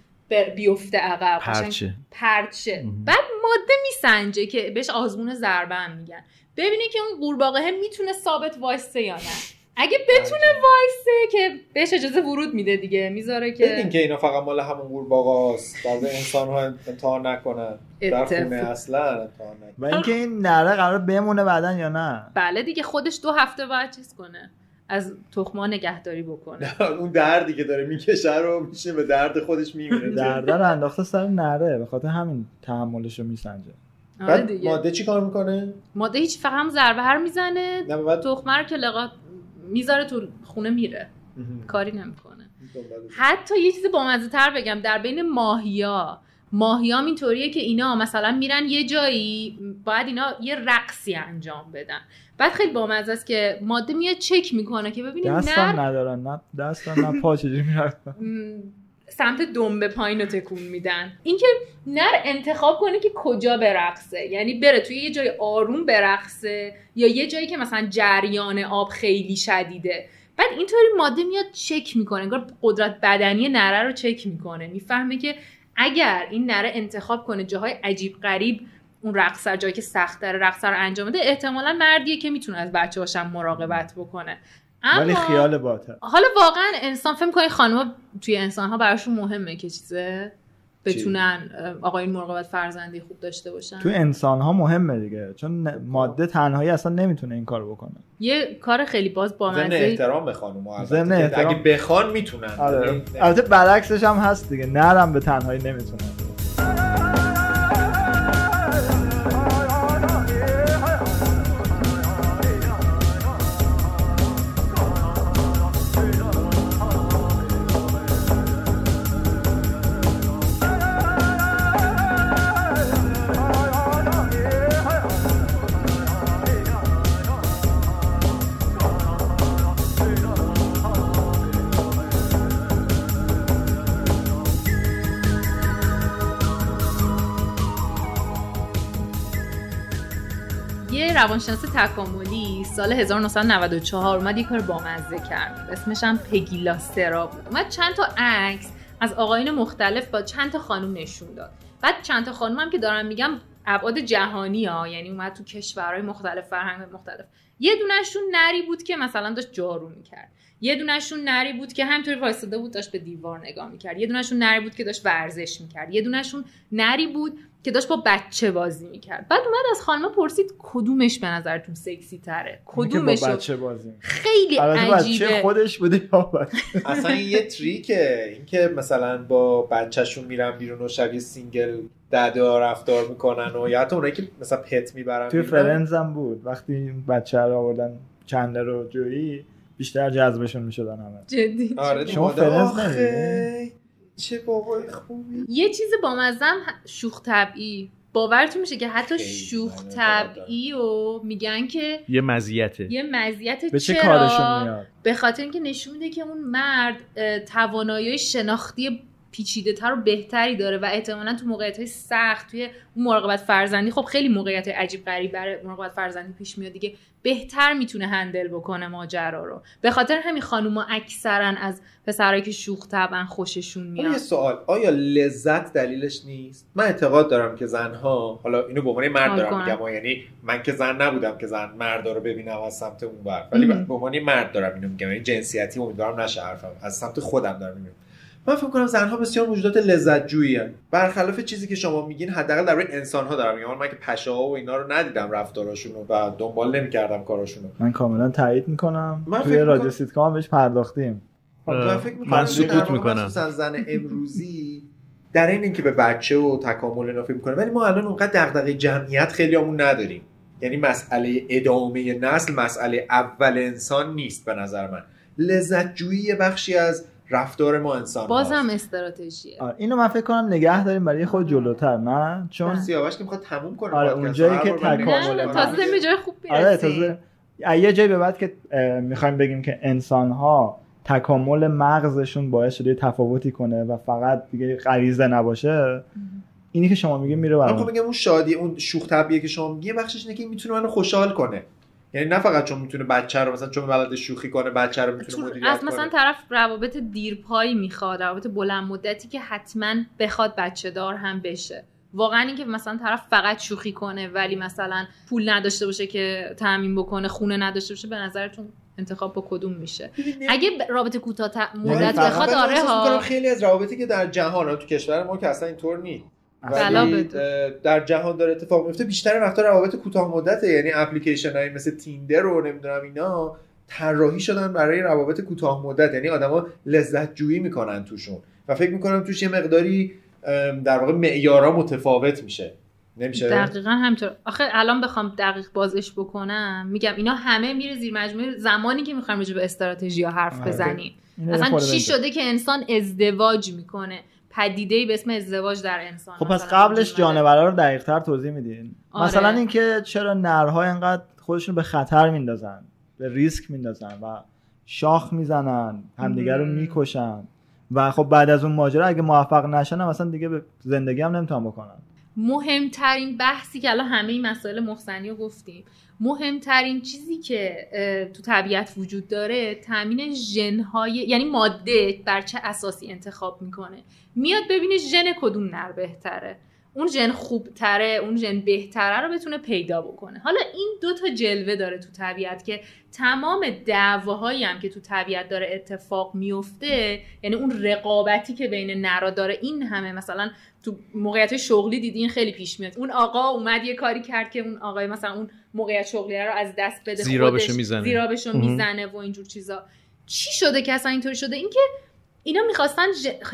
بیفته عقب پرچه. پرچه. بعد ماده میسنجه که بهش آزمون ضربه میگن. ببینه که اون قورباغه می‌تونه ثابت وایسته یا نه. اگه بتونه وایسه که بهش اجازه ورود میده دیگه می‌ذاره که بدین که اینا فقط مال همون قورباغه‌است بعد انسان ها امتحان نکنن. در خونه اصلا امتحان و اینکه این نره قرار بمونه بعدا یا نه؟ بله دیگه خودش دو هفته باید چیز کنه. از تخما نگهداری بکنه. *laughs* اون دردی که داره می‌کشه رو میشه به درد خودش میمیره. *laughs* درد رو انداخته سر نره به خاطر همین تحملش رو میسنجه. آره بعد ماده چی کار می‌کنه؟ ماده هیچ فقط هم ضربه هر می‌زنه. تخمه رو که لقات می‌ذاره تو خونه میره. کاری نمی‌کنه. حتی یه چیز بامزه تر بگم در بین ماهیا ماهیا اینطوریه که اینا مثلا میرن یه جایی باید اینا یه رقصی انجام بدن. بعد خیلی بامزه است که ماده میاد چک می‌کنه که ببینیم دست ندارن نه دست نه پا چجوری سمت دنبه پایین رو تکون میدن. اینکه نر انتخاب کنه که کجا برقصه. یعنی بره توی یه جای آروم برقصه یا یه جایی که مثلا جریان آب خیلی شدیده. بعد اینطوری ماده میاد چک می‌کنه. انگار قدرت بدنی نره رو چک می‌کنه. می‌فهمه که اگر این نره انتخاب کنه جاهای عجیب غریب اون رقصر جایی که سخت داره رقصر رو انجام بده احتمالا مردیه که می‌تونه از بچه هاشم مراقبت بکنه. ولی خیال باطل. حالا واقعا انسان فکر کنه خانم توی انسان ها براشون مهمه که چیزه؟ بتونن آقای مراقبت فرزندی خوب داشته باشن؟ تو انسان ها مهمه دیگه. چون ماده تنهایی اصلا نمی‌تونه این کارو بکنه. یه کار خیلی باز با منزه احترام به خانم اگه بخوان می‌تونن. آره. البته برعکسش هم هست دیگه. نرم به تنهایی نمی‌تونه روانشناس تکاملی سال 1994 اومد یه کار بامزه کرد. اسمش هم پگیلاسترا بود. اومد چند تا عکس از آقایون مختلف با چند تا خانم نشون داد. بعد چند تا خانم هم که دارم میگم ابعاد جهانی ها یعنی اومد تو کشورهای مختلف فرهنگ مختلف. یه دونشون نری بود که مثلا داشت جارو می‌کرد. یه دونشون نری بود که همینطوری وایساده بود داشت به دیوار نگاه می‌کرد. یه دونشون نری بود که داشت ورزش می‌کرد. یه دونشون نری بود که داشت با بچه بازی می‌کرد. بعد اومد از خانم پرسید کدومش به نظرتون سکسی تره؟ کدومش با بچه بازی خیلی عجیبه بچه خودش بوده اصلا یه trick ه. اینکه مثلا با بچهشون میرن بیرون و شبیه single dad ها رفتار می‌کنن و یا حتی اونایی که مثلا pet می‌برن توی فرندز هم بود. وقتی بچه رو آوردن چندلر و جویی بیشتر جذبشون می‌شدن همه. جدی. آره شما فرنز چه بابای خوبی. یه چیز با مزم شوخ طبعی. باورتون میشه که حتی شوخ طبعی و میگن که یه مزیته. یه مزیت به چه کارشون میاد؟ به خاطر اینکه نشون میده که اون مرد توانایی شناختی پیچیده تر و بهتری داره و احتمالا تو موقعیت های سخت توی اون مراقبت فرزندی خب خیلی موقعیت عجیب غریب برای مراقبت فرزندی پیش میاد دیگه. بهتر می‌تونه هندل بکنه ماجرا رو. به خاطر همین خانوما اکثرا از پسرایی که شوخ طبعا خوششون میاد. یه سوال آیا لذت دلیلش نیست؟ من اعتقاد دارم که زنها حالا اینو به عنوان مرد دارم میگم یعنی من که زن نبودم که زن مرد رو ببینم از سمت اون بر ولی به عنوان مرد دارم اینو میگم یعنی جنسیتی امیدوارم نشه حرفم. از سمت خودم دارم میگم. من فکر کنم زنها بسیار موجودات لذت جویی برخلاف چیزی که شما میگین حداقل در انسان ها دارم میگم. من که پشه ها و اینا رو ندیدم رفتاراشون و دنبال نمی‌کردم کاراشون من کاملا تایید می‌کنم. من توی رادیو سیتکام بهش پرداختیم. من فکر می‌کنم من سکوت می‌کنم. زن امروزی در این اینکه به بچه و تکامل اینا فکر می‌کنه. ولی ما الان اونقدر دغدغه جمعیت خیلی همون نداریم. یعنی مسئله ادامه نسل مسئله اول انسان نیست به نظر من. لذت جویی بخشی از رفتار ما انسان بازم استراتژیه. اینو من فکر کنم نگه داریم برای خود جلوتر نه؟ چون سیاوش که می‌خواد تموم کنه آره اونجایی که تکامل تازه به جای خوب آره تازه. یه جایی به بعد که می‌خوایم بگیم که انسان ها تکامل مغزشون باعث شده تفاوتی کنه و فقط دیگه غریزه نباشه اینی که شما میگه میره برام خب میگم اون شادی اون شوخ طبیعیه که شما میگه بخشش اینه که می‌تونه منو خوشحال کنه. یعنی نه فقط چون می‌تونه بچه رو مثلا چون بلد شوخی کنه بچه رو می‌تونه مدیریت از مثلا طرف روابط دیرپایی می‌خواد روابط بلند مدتی که حتما بخواد بچه دار هم بشه. واقعا اینکه مثلا طرف فقط شوخی کنه ولی مثلا پول نداشته باشه که تامین بکنه خونه نداشته باشه به نظرتون انتخاب با کدوم میشه؟ اگه رابطه کوتاه یعنی مدت بخواد آره ها. خیلی از روابطی که در جهان تو کشور ما که اصلا اینطور نیست. ولی در جهان داره اتفاق میفته. بیشتر وقتا روابط کوتاه مدته یعنی اپلیکیشن های مثل تیندر رو نمی‌دونم اینا طراحی شدن برای روابط کوتاه مدت. یعنی آدما لذت جویی می‌کنن توشون. و فکر می‌کنم توش یه مقداری در واقع معیارا متفاوت میشه. نمیشه؟ دقیقا همینطور. آخه الان بخوام دقیق بازش بکنم. میگم اینا همه میره زیر مجموعه زمانی که می‌خوایم راجع به استراتژی حرف آره. بزنیم. اصلا چی شده که انسان ازدواج می‌کنه؟ پدیده به اسم ازدواج در انسان خب پس قبلش جانورا رو دقیق تر توضیح میدین. آره. مثلا اینکه چرا نرها اینقدر خودشون به خطر میندازن به ریسک میندازن و شاخ می‌زنن همدیگر رو می‌کشن و خب بعد از اون ماجرا اگه موفق نشنم مثلا دیگه به زندگی هم نمی‌تونم بکنم مهمترین بحثی که الان همه این مسائل مخزنی رو گفتیم مهمترین چیزی که تو طبیعت وجود داره تامین ژنهای یعنی ماده بر چه اساسی انتخاب می‌کنه. میاد ببینه ژن کدوم نر بهتره. اون ژن خوبتره اون ژن بهتره رو بتونه پیدا بکنه. حالا این دو تا جلوه داره تو طبیعت که تمام دعواهایی هم که تو طبیعت داره اتفاق میفته یعنی اون رقابتی که بین نرا داره این همه مثلا تو موقعیت شغلی دیدین خیلی پیش میاد. اون آقا اومد یه کاری کرد که اون آقای مثلا اون موقعیت شغلی رو از دست بده زیرابشو می‌زنه. زیرابشو می‌زنه و اینجور چیزا. چی شده که اصلا اینطوری شده؟ اینکه اینا می‌خواستن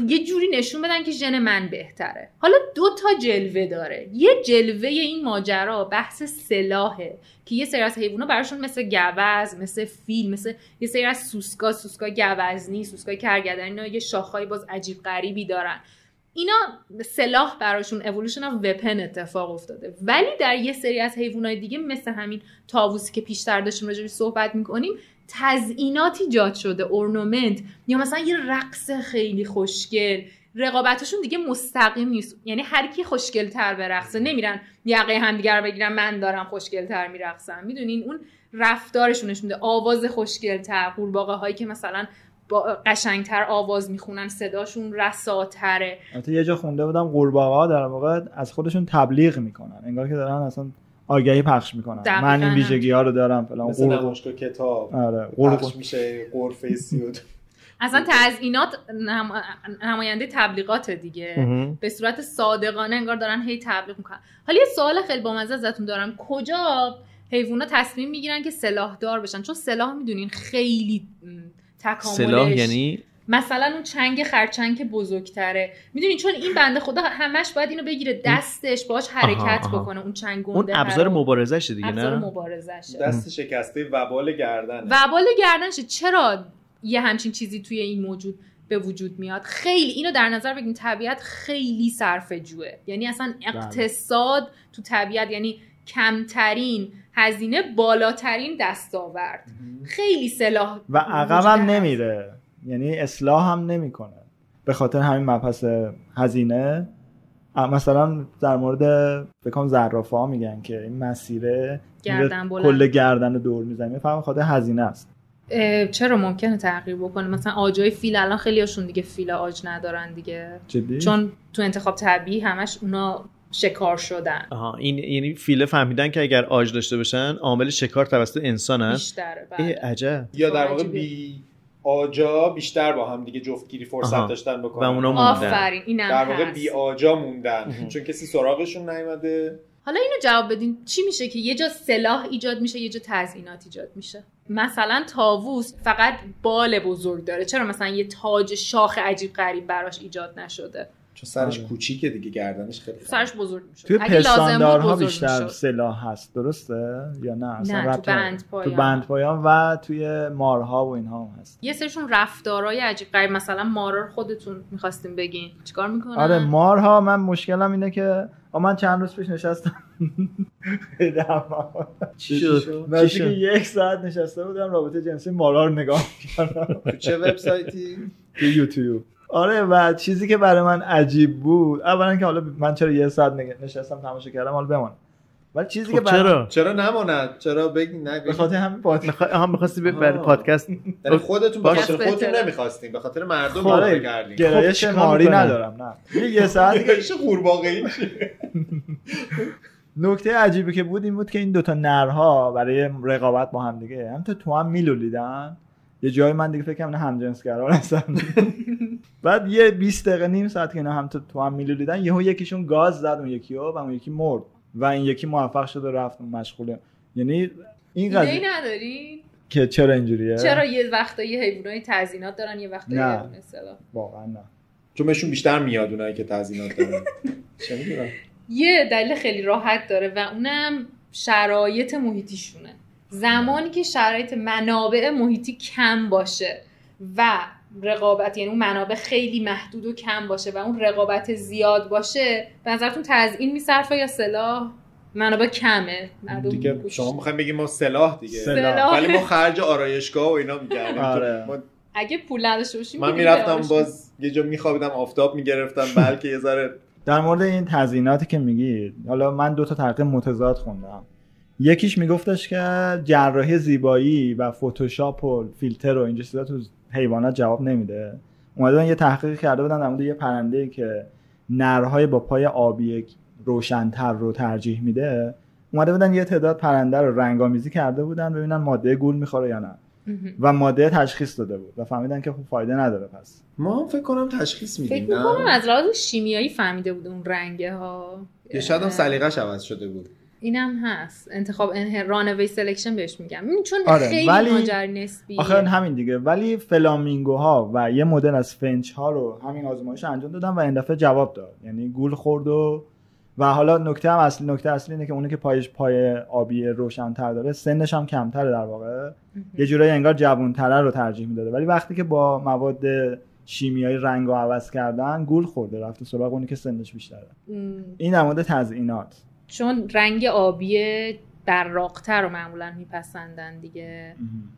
یه جوری نشون بدن که ژن من بهتره. حالا دو تا جلوه داره. یه جلوه این ماجرا بحث سلاحه که یه سری از حیوونا براشون مثل گوزن مثل فیل مثل یه سری از سوسکا سوسکا گوزنی سوسکا کرگدن اینا یه شاخهای باز عجیب غریبی دارن. اینا سلاح براشون evolution of weapon اتفاق افتاده. ولی در یه سری از حیوانات دیگه مثل همین طاووسی که پیشتر داشتیم راجعش صحبت می‌کنیم تزئینات ایجاد شده ornament یا مثلا یه رقص خیلی خوشگل. رقابتشون دیگه مستقیم نیست. یعنی هر کی خوشگل تر برقصه نمیرن یقه رو بگیرن من دارم خوشگل تر میرقصم. می‌دونین؟ اون رفتارشون نشون آواز خوشگل تر قورباغه هایی که مثلا با قشنگتر آواز می‌خونن صداشون رساتره. یه جا خونده بودم قورباغه ها در واقع از خودشون تبلیغ می‌کنن. انگار که دارن اصلا آگهی پخش می‌کنن. من این ویژگی ها رو دارم فلان مثل نمایشگاه کتاب. آره پخش میشه قرفه سیود. اصلا تزئینات نماینده تبلیغات دیگه. به صورت صادقانه انگار دارن هی تبلیغ می‌کنن. حالا یه سوال خیلی بامزه ازتون دارم. کجا حیوونا تصمیم می‌گیرن که سلاح دار بشن؟ چون سلاح می‌دونین خیلی تکاملش سلاح یعنی مثلا اون چنگ خرچنگ که بزرگتره. می‌دونی چون این بنده خدا همش باید اینو بگیره دستش باش حرکت بکنه اون چنگ اون ابزار مبارزشه دیگه نه؟ ابزار مبارزشه دست شکسته وبال گردن وبال گردنشه. چرا یه همچین چیزی توی این موجود به وجود میاد؟ خیلی اینو در نظر بگیریم طبیعت خیلی صرف جوه یعنی اصلا بله. اقتصاد تو طبیعت یعنی کمترین هزینه بالاترین دستاورد. خیلی سلاح و عقبم نمیره. یعنی اصلاح هم نمی‌کنه. به خاطر همین مبحث هزینه. مثلا در مورد بکنم زرافه ها میگن که این مسیره گردن کل گردن دور می‌زنه. فقط خاطر هزینه است. چرا ممکنه تغییر بکنه؟ مثلا آجای فیل الان خیلی هاشون دیگه فیل آج ندارن دیگه. جدی؟ چون تو انتخاب طبیعی همش اونا شکار شدن. آها این یعنی فیله فهمیدن که اگر آج داشته باشن عامل شکار توسط انسان بیشتره بله. عجب. یا در واقع بی آجا بیشتر با هم دیگه جفتگیری فرصت داشتن بکنن. و اونا موندن. آفرین اینم در واقع بی آجا موندن. چون کسی سراغشون نیومده. حالا اینو جواب بدین چی میشه که یه جا سلاح ایجاد میشه یه جا تزئینات ایجاد میشه؟ مثلا تاووس فقط بال بزرگ داره. چرا؟ مثلا یه تاج شاخ عجیب غریب براش ایجاد نشده. چون سرش آره. کوچیکه دیگه گردنش خیلی سرش بزرگ میشه توی پستاندارها بیشتر سلاح هست درسته؟ یا نه؟ اصلا نه تو بند پایان. تو بند پایان و توی مارها و اینها هم هست. یه سرشون رفتارهای عجیب غریب مثلا مارا خودتون می‌خواستیم بگین. چیکار می‌کنن؟ آره مارها من مشکلم اینه که من چند روز پیش نشستم. *laughs* چی شد؟ که یک ساعت نشسته بودم رابطه جنسی مارا رو نگاه می‌کردم. *laughs* چه وبسایتی؟ یوتیوب. آره و چیزی که برای من عجیب بود اولا که حالا من چرا یه ساعت نشستم تماشا کردم حالا بمونه ولی چیزی خب که چرا؟ چرا نماند؟ چرا بگی نه به خاطر همین پادکست. هم می‌خواستی برای پادکست یعنی خودتون به خاطر خودتون نمی‌خواستیم به خاطر مردم آره کردیم گرایش خب ماری ندارم نه. یه ساعتی که چه قورباغه‌ای نکته عجیبی که بود این بود که این دوتا نرها برای رقابت با هم دیگه هم تو تو هم میلولیدن؟ یه جای من دیگه فکر کنم همجنسگرا هستن. *laughs* بعد یه 20 دقیقه نیم ساعت که اینا هم تو, تو هم میلولیدن یهو یکیشون گاز زد اون یکی و اون یکی مرد و این یکی موفق شد و رفت مشغوله یعنی این قضیه نداری؟ که چرا اینجوریه؟ چرا یه وقتا یه حیوانای تزیینات دارن یه وقتا نه. واقعا نه. چون بهشون بیشتر میاد اونایی که تزیینات دارن. *laughs* چه یه دلیل خیلی راحت داره و اونم شرایط محیطیشونه. زمانی که شرایط منابع محیطی کم باشه و رقابت یعنی اون منابع خیلی محدود و کم باشه و اون رقابت زیاد باشه به نظرتون تزیین میصرفه یا سلاح؟ منابع کمه. دیگه شما می‌خوایم بگیم ما سلاح دیگه. سلاح. ولی ما خرج آرایشگاه و اینا میگردیم آره. ما اگه پول نداشته باشیم من می‌رفتم باز یه جا میخوابیدم آفتاب می‌گرفتم بلکه یه ذره در مورد این تزییناتی که میگی حالا من دو تا تحقیق متضاد خوندم. یکیش میگفتش که جراحی زیبایی و فتوشاپ و فیلتر و اینجا چیزا تو حیوانات جواب نمیده. اومدن یه تحقیق کرده بودن در مورد یه پرنده که نرهای با پای آبی روشنتر رو ترجیح میده. اومده بودن یه تعداد پرنده رو رنگامیزی کرده بودن ببینن ماده گول می‌خوره یا نه. و ماده تشخیص داده بود و فهمیدن که خوب فایده نداره پس. ما هم فکر کنم تشخیص میدیم فکر کنم از لحاظ شیمیایی فهمیده بود اون رنگه ها یا شاید هم سلیقش عوض شده بود. اینم هست. انتخاب runaway selection بهش میگم. چون آره، خیلی ولی... ماجرا نسبیه. آخر همین دیگه. ولی فلامینگو ها و یه مدل از فنچ ها رو همین آزمایش انجام دادن و این دفعه جواب داد. یعنی گول خورد و و حالا نکته هم اصلی نکته اصلی اینه که اونی که پایش پای آبی روشنتر داره سنش هم کمتره در واقع. یه جورایی انگار جوانتره رو ترجیح می‌داده. ولی وقتی که با مواد شیمیایی رنگ رو عوض کردن گول خورده رفته سراغ اونی که سنش بیشتره. این در مورد تزیینات چون رنگ آبی براقتر رو معمولا میپسندن دیگه.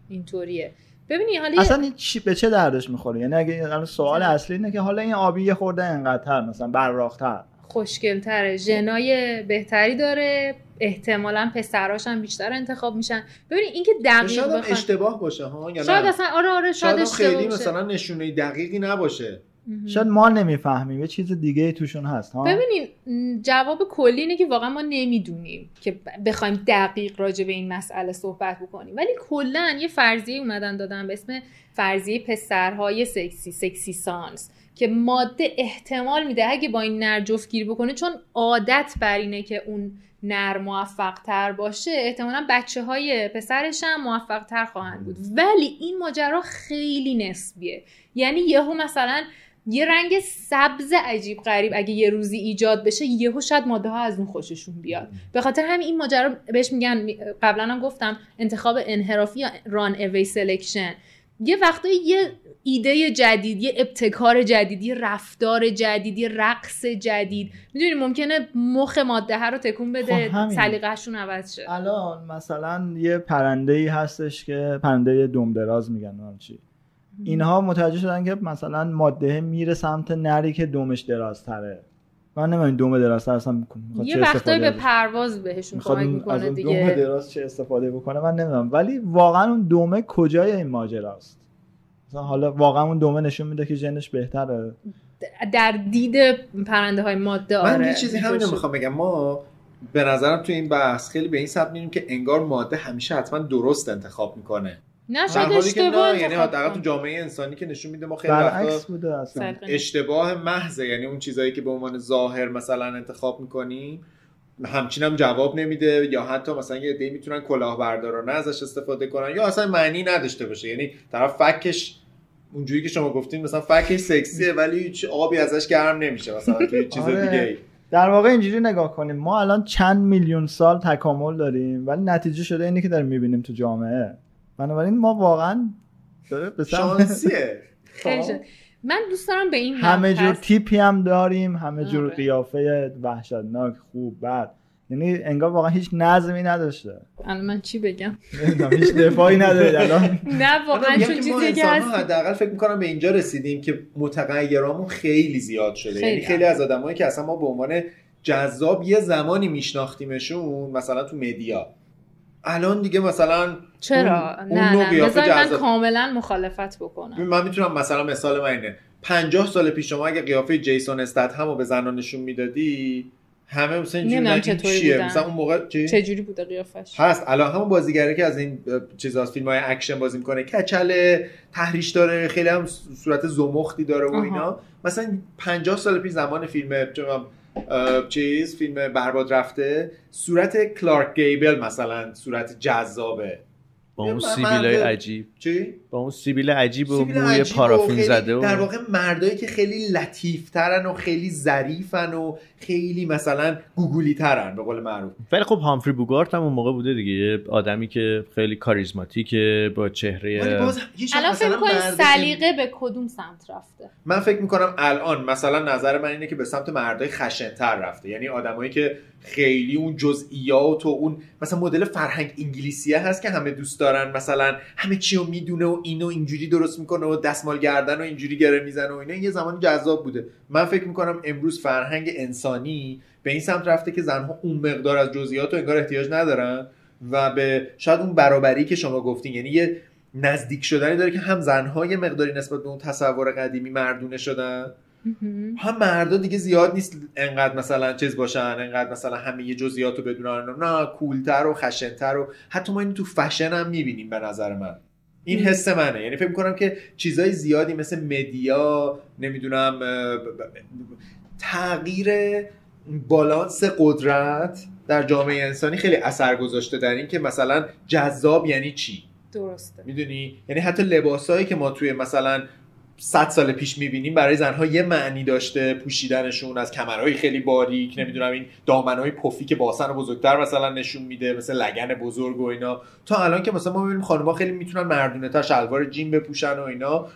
اینطوریه. ببینی حالا اصلا این چی به چه دردش می‌خوره؟ یعنی اگه سوال اصلی اینه که حالا این آبی یه خورده انقدرتر مثلا براقتر. خوشگلتره. ژنای بهتری داره. احتمالا پسراش هم بیشتر انتخاب میشن. ببینید اینکه دقیق شاید. اشتباه باشه ها یا شاید اصلا آره آره شاید, شاید خیلی مثلا نشونه دقیقی نباشه. شاید ما نمی‌فهمیم یه چیز دیگه توشون هست ها؟ ببینین جواب کلی اینه که واقعا ما نمی‌دونیم که بخوایم دقیق راجع به این مسئله صحبت بکنیم. ولی کلا یه فرضیه اومدن دادن به اسم فرضیه پسرهای سکسی سکسی سانس که ماده احتمال میده اگه با این نر جفت گیر بکنه چون عادت بر اینه که اون نر موفق تر باشه احتمالا بچه های پسرش هم موفق تر خواهند بود. ولی این ماجرا خیلی نسبیه. یعنی یهو مثلا یه رنگ سبز عجیب غریب اگه یه روزی ایجاد بشه یهو شاید ماده ها از اون خوششون بیاد. به خاطر همین این ماجرا بهش میگن قبلا هم گفتم انتخاب انحرافی یا runaway selection یه وقتایی یه ایده جدید یه ابتکار جدید یه رفتار جدید یه رقص جدید. می‌دونی ممکنه مخ ماده رو تکون بده خب سلیقه‌شون عوض شه. الان مثلا یه پرنده ای هستش که پرنده دوم دراز میگن چی. اینها متوجه شدن که مثلا ماده میره سمت نری که دومش درازتره. من نمی‌دونم دوم دراز اصلا یه وقتایی به پرواز بهشون کمک می‌کنه دیگه. دوم دراز چه استفاده بکنه؟ من نمی‌دونم. ولی واقعا اون دومه کجای این ماجراست؟ مثلا حالا واقعا اون دومه نشون میده که ژنش بهتره. در دید پرنده های ماده من یه چیزی همینو می‌خوام بگم. ما به نظرم تو این بحث خیلی به این سبب میریم که انگار ماده همیشه حتما درست انتخاب می‌کنه. نه شاید اشتباه یعنی حداقل تو جامعه انسانی که نشون میده ما خیلی وقتا بوده اصلا. اشتباه محضه یعنی اون چیزایی که به عنوان ظاهر مثلا انتخاب می‌کنیم همچین هم جواب نمیده یا حتی مثلا یه دی می‌تونن کلاهبردارانه ازش استفاده کنن یا اصلا معنی نداشته باشه. یعنی طرف فکش اونجوری که شما گفتین مثلا فکش سکسیه ولی هیچ آبی ازش گرم نمیشه مثلا توی چیز آره. دیگه در واقع اینجوری نگاه کنیم. ما الان چند میلیون سال تکامل داریم ولی نتیجه شده اینی که داریم می‌بینیم تو جامعه. بنابراین ما واقعا داره شانسیه. من دوست دارم به این همه جور تیپی هم داریم همه جور آره. قیافه وحشتناک خوب بد. یعنی انگار واقعا هیچ نظمی نداشته. الان من چی بگم؟ هیچ دفاعی نداره الان. *laughs* نه واقعا چون چیزی که هست. حداقل فکر می‌کنم به اینجا رسیدیم که متغیرامون خیلی زیاد شده. خیلی. یعنی خیلی از آدمایی که اصلا ما به عنوان جذاب یه زمانی میشناختیمشون مثلا تو مدیا. الان دیگه مثلا چرا؟ اون نه نه. من کاملا مخالفت بکنم. من می‌تونم مثلا مثال من اینه. 50 سال پیش شما اگه قیافه جیسون استد همو به زنان نشون می‌دادی همه مثلا اینجوری چیه؟ مثلا اون موقع چی؟ چه جوری بوده قیافش؟ هست. الان همون بازیگری که از این چیزا فیلم های اکشن بازی می‌کنه. کچله ته‌ریش داره خیلی هم صورت زمختی داره و اینا. مثلا 50 سال پیش زمان فیلم چیز فیلم برباد رفته. صورت کلارک گیبل مثلا صورت جذابه. با اون سیبیلای عجیب. چی؟ با اون سیبیل عجیب و موی پارافین زده و در واقع مردایی که خیلی لطیفترن و خیلی ظریفن و خیلی مثلا گوگولی ترن به قول معروف. ولی خب هامفری بوگارت هم اون موقع بوده دیگه. یه آدمی که خیلی کاریزماتیکه با چهره الان فکر کنید سلیقه به کدوم سمت رفته؟ من فکر می‌کنم الان مثلا نظر من اینه که به سمت مردای خشنتر رفته. یعنی آدمایی که خیلی اون جزئیات و اون مثلا مدل فرهنگ انگلیسیه هست که همه دوست دارن مثلا همه چی رو می‌دونه و اینو اینجوری درست می‌کنه و دستمال گردن و اینجوری گره می‌زنه و اینا. یه زمانی جذاب بوده. من فکر می‌کنم امروز فرهنگ انسانی به این سمت رفته که زنها اون مقدار از جزئیات و انگار احتیاج ندارن و به شاید اون برابری که شما گفتین یعنی یه نزدیک شدنی داره که هم زنها یه مقداری نسبت به اون تصور قدیمی مردونه شدن. هم مردا دیگه زیاد نیست انقدر مثلا چیز باشن انقدر مثلا همه یه جزئیات رو بدونن. نه کولتر و خشنتر و حتی ما اینو تو فشن هم می‌بینیم به نظر من. این حس منه. یعنی فکر می‌کنم که چیزای زیادی مثل مدیا نمی‌دونم تغییر بالانس قدرت در جامعه انسانی خیلی اثر گذاشته در این که مثلا جذاب یعنی چی؟ درسته. می‌دونی؟ یعنی حتی لباسایی که ما توی مثلا 100 سال پیش می‌بینیم برای زنها یه معنی داشته پوشیدنشون از کمرهای خیلی باریک نمی‌دونم این دامنهای پفی که باسن بزرگتر مثلا نشون میده مثل لگن بزرگ و اینا. تا الان که مثلا ما می‌بینیم خانم‌ها خیلی می‌تونن مردونه تا شلوار جین بپوشن و اینا.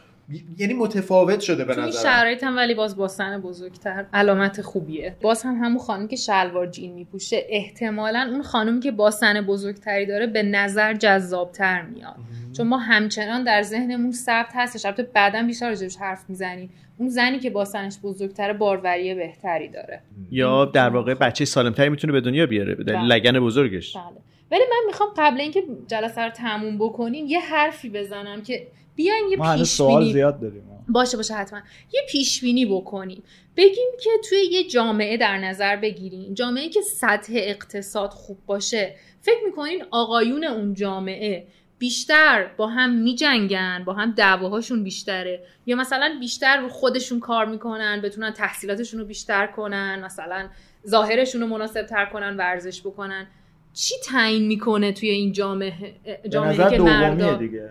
یعنی متفاوت شده به نظر شرایط هم ولی باز باسن بزرگتر علامت خوبیه. باز هم همون خانم که شلوار جین میپوشه احتمالا اون خانمی که باسن بزرگتری داره به نظر جذابتر میاد. چون ما همچنان در ذهنمون ثبت هستش. البته بعدا بیشتر راجبش حرف می‌زنیم. اون زنی که باسنش بزرگتره باروری بهتری داره. یا در واقع بچه سالمتری می‌تونه به دنیا بیاره به بله. لگن بزرگش. بله. ولی من می‌خوام قبل اینکه جلسه رو تموم بکنیم یه حرفی بزنم که بیایم یه پیش سوال زیاد داریم. باشه باشه حتما. یه پیش بینی بکنیم. بگیم که توی یه جامعه در نظر بگیریم. جامعه که سطح اقتصاد خوب باشه. فکر می‌کنین آقایون اون جامعه بیشتر با هم میجنگن با هم دعواهاشون بیشتره؟ یا مثلا بیشتر رو خودشون کار می‌کنن بتونن تحصیلاتشون رو بیشتر کنن مثلا ظاهرشون رو مناسب تر کنن ورزش بکنن؟ چی تعیین می‌کنه توی این جامعه جامعه که مردا؟ دیگه.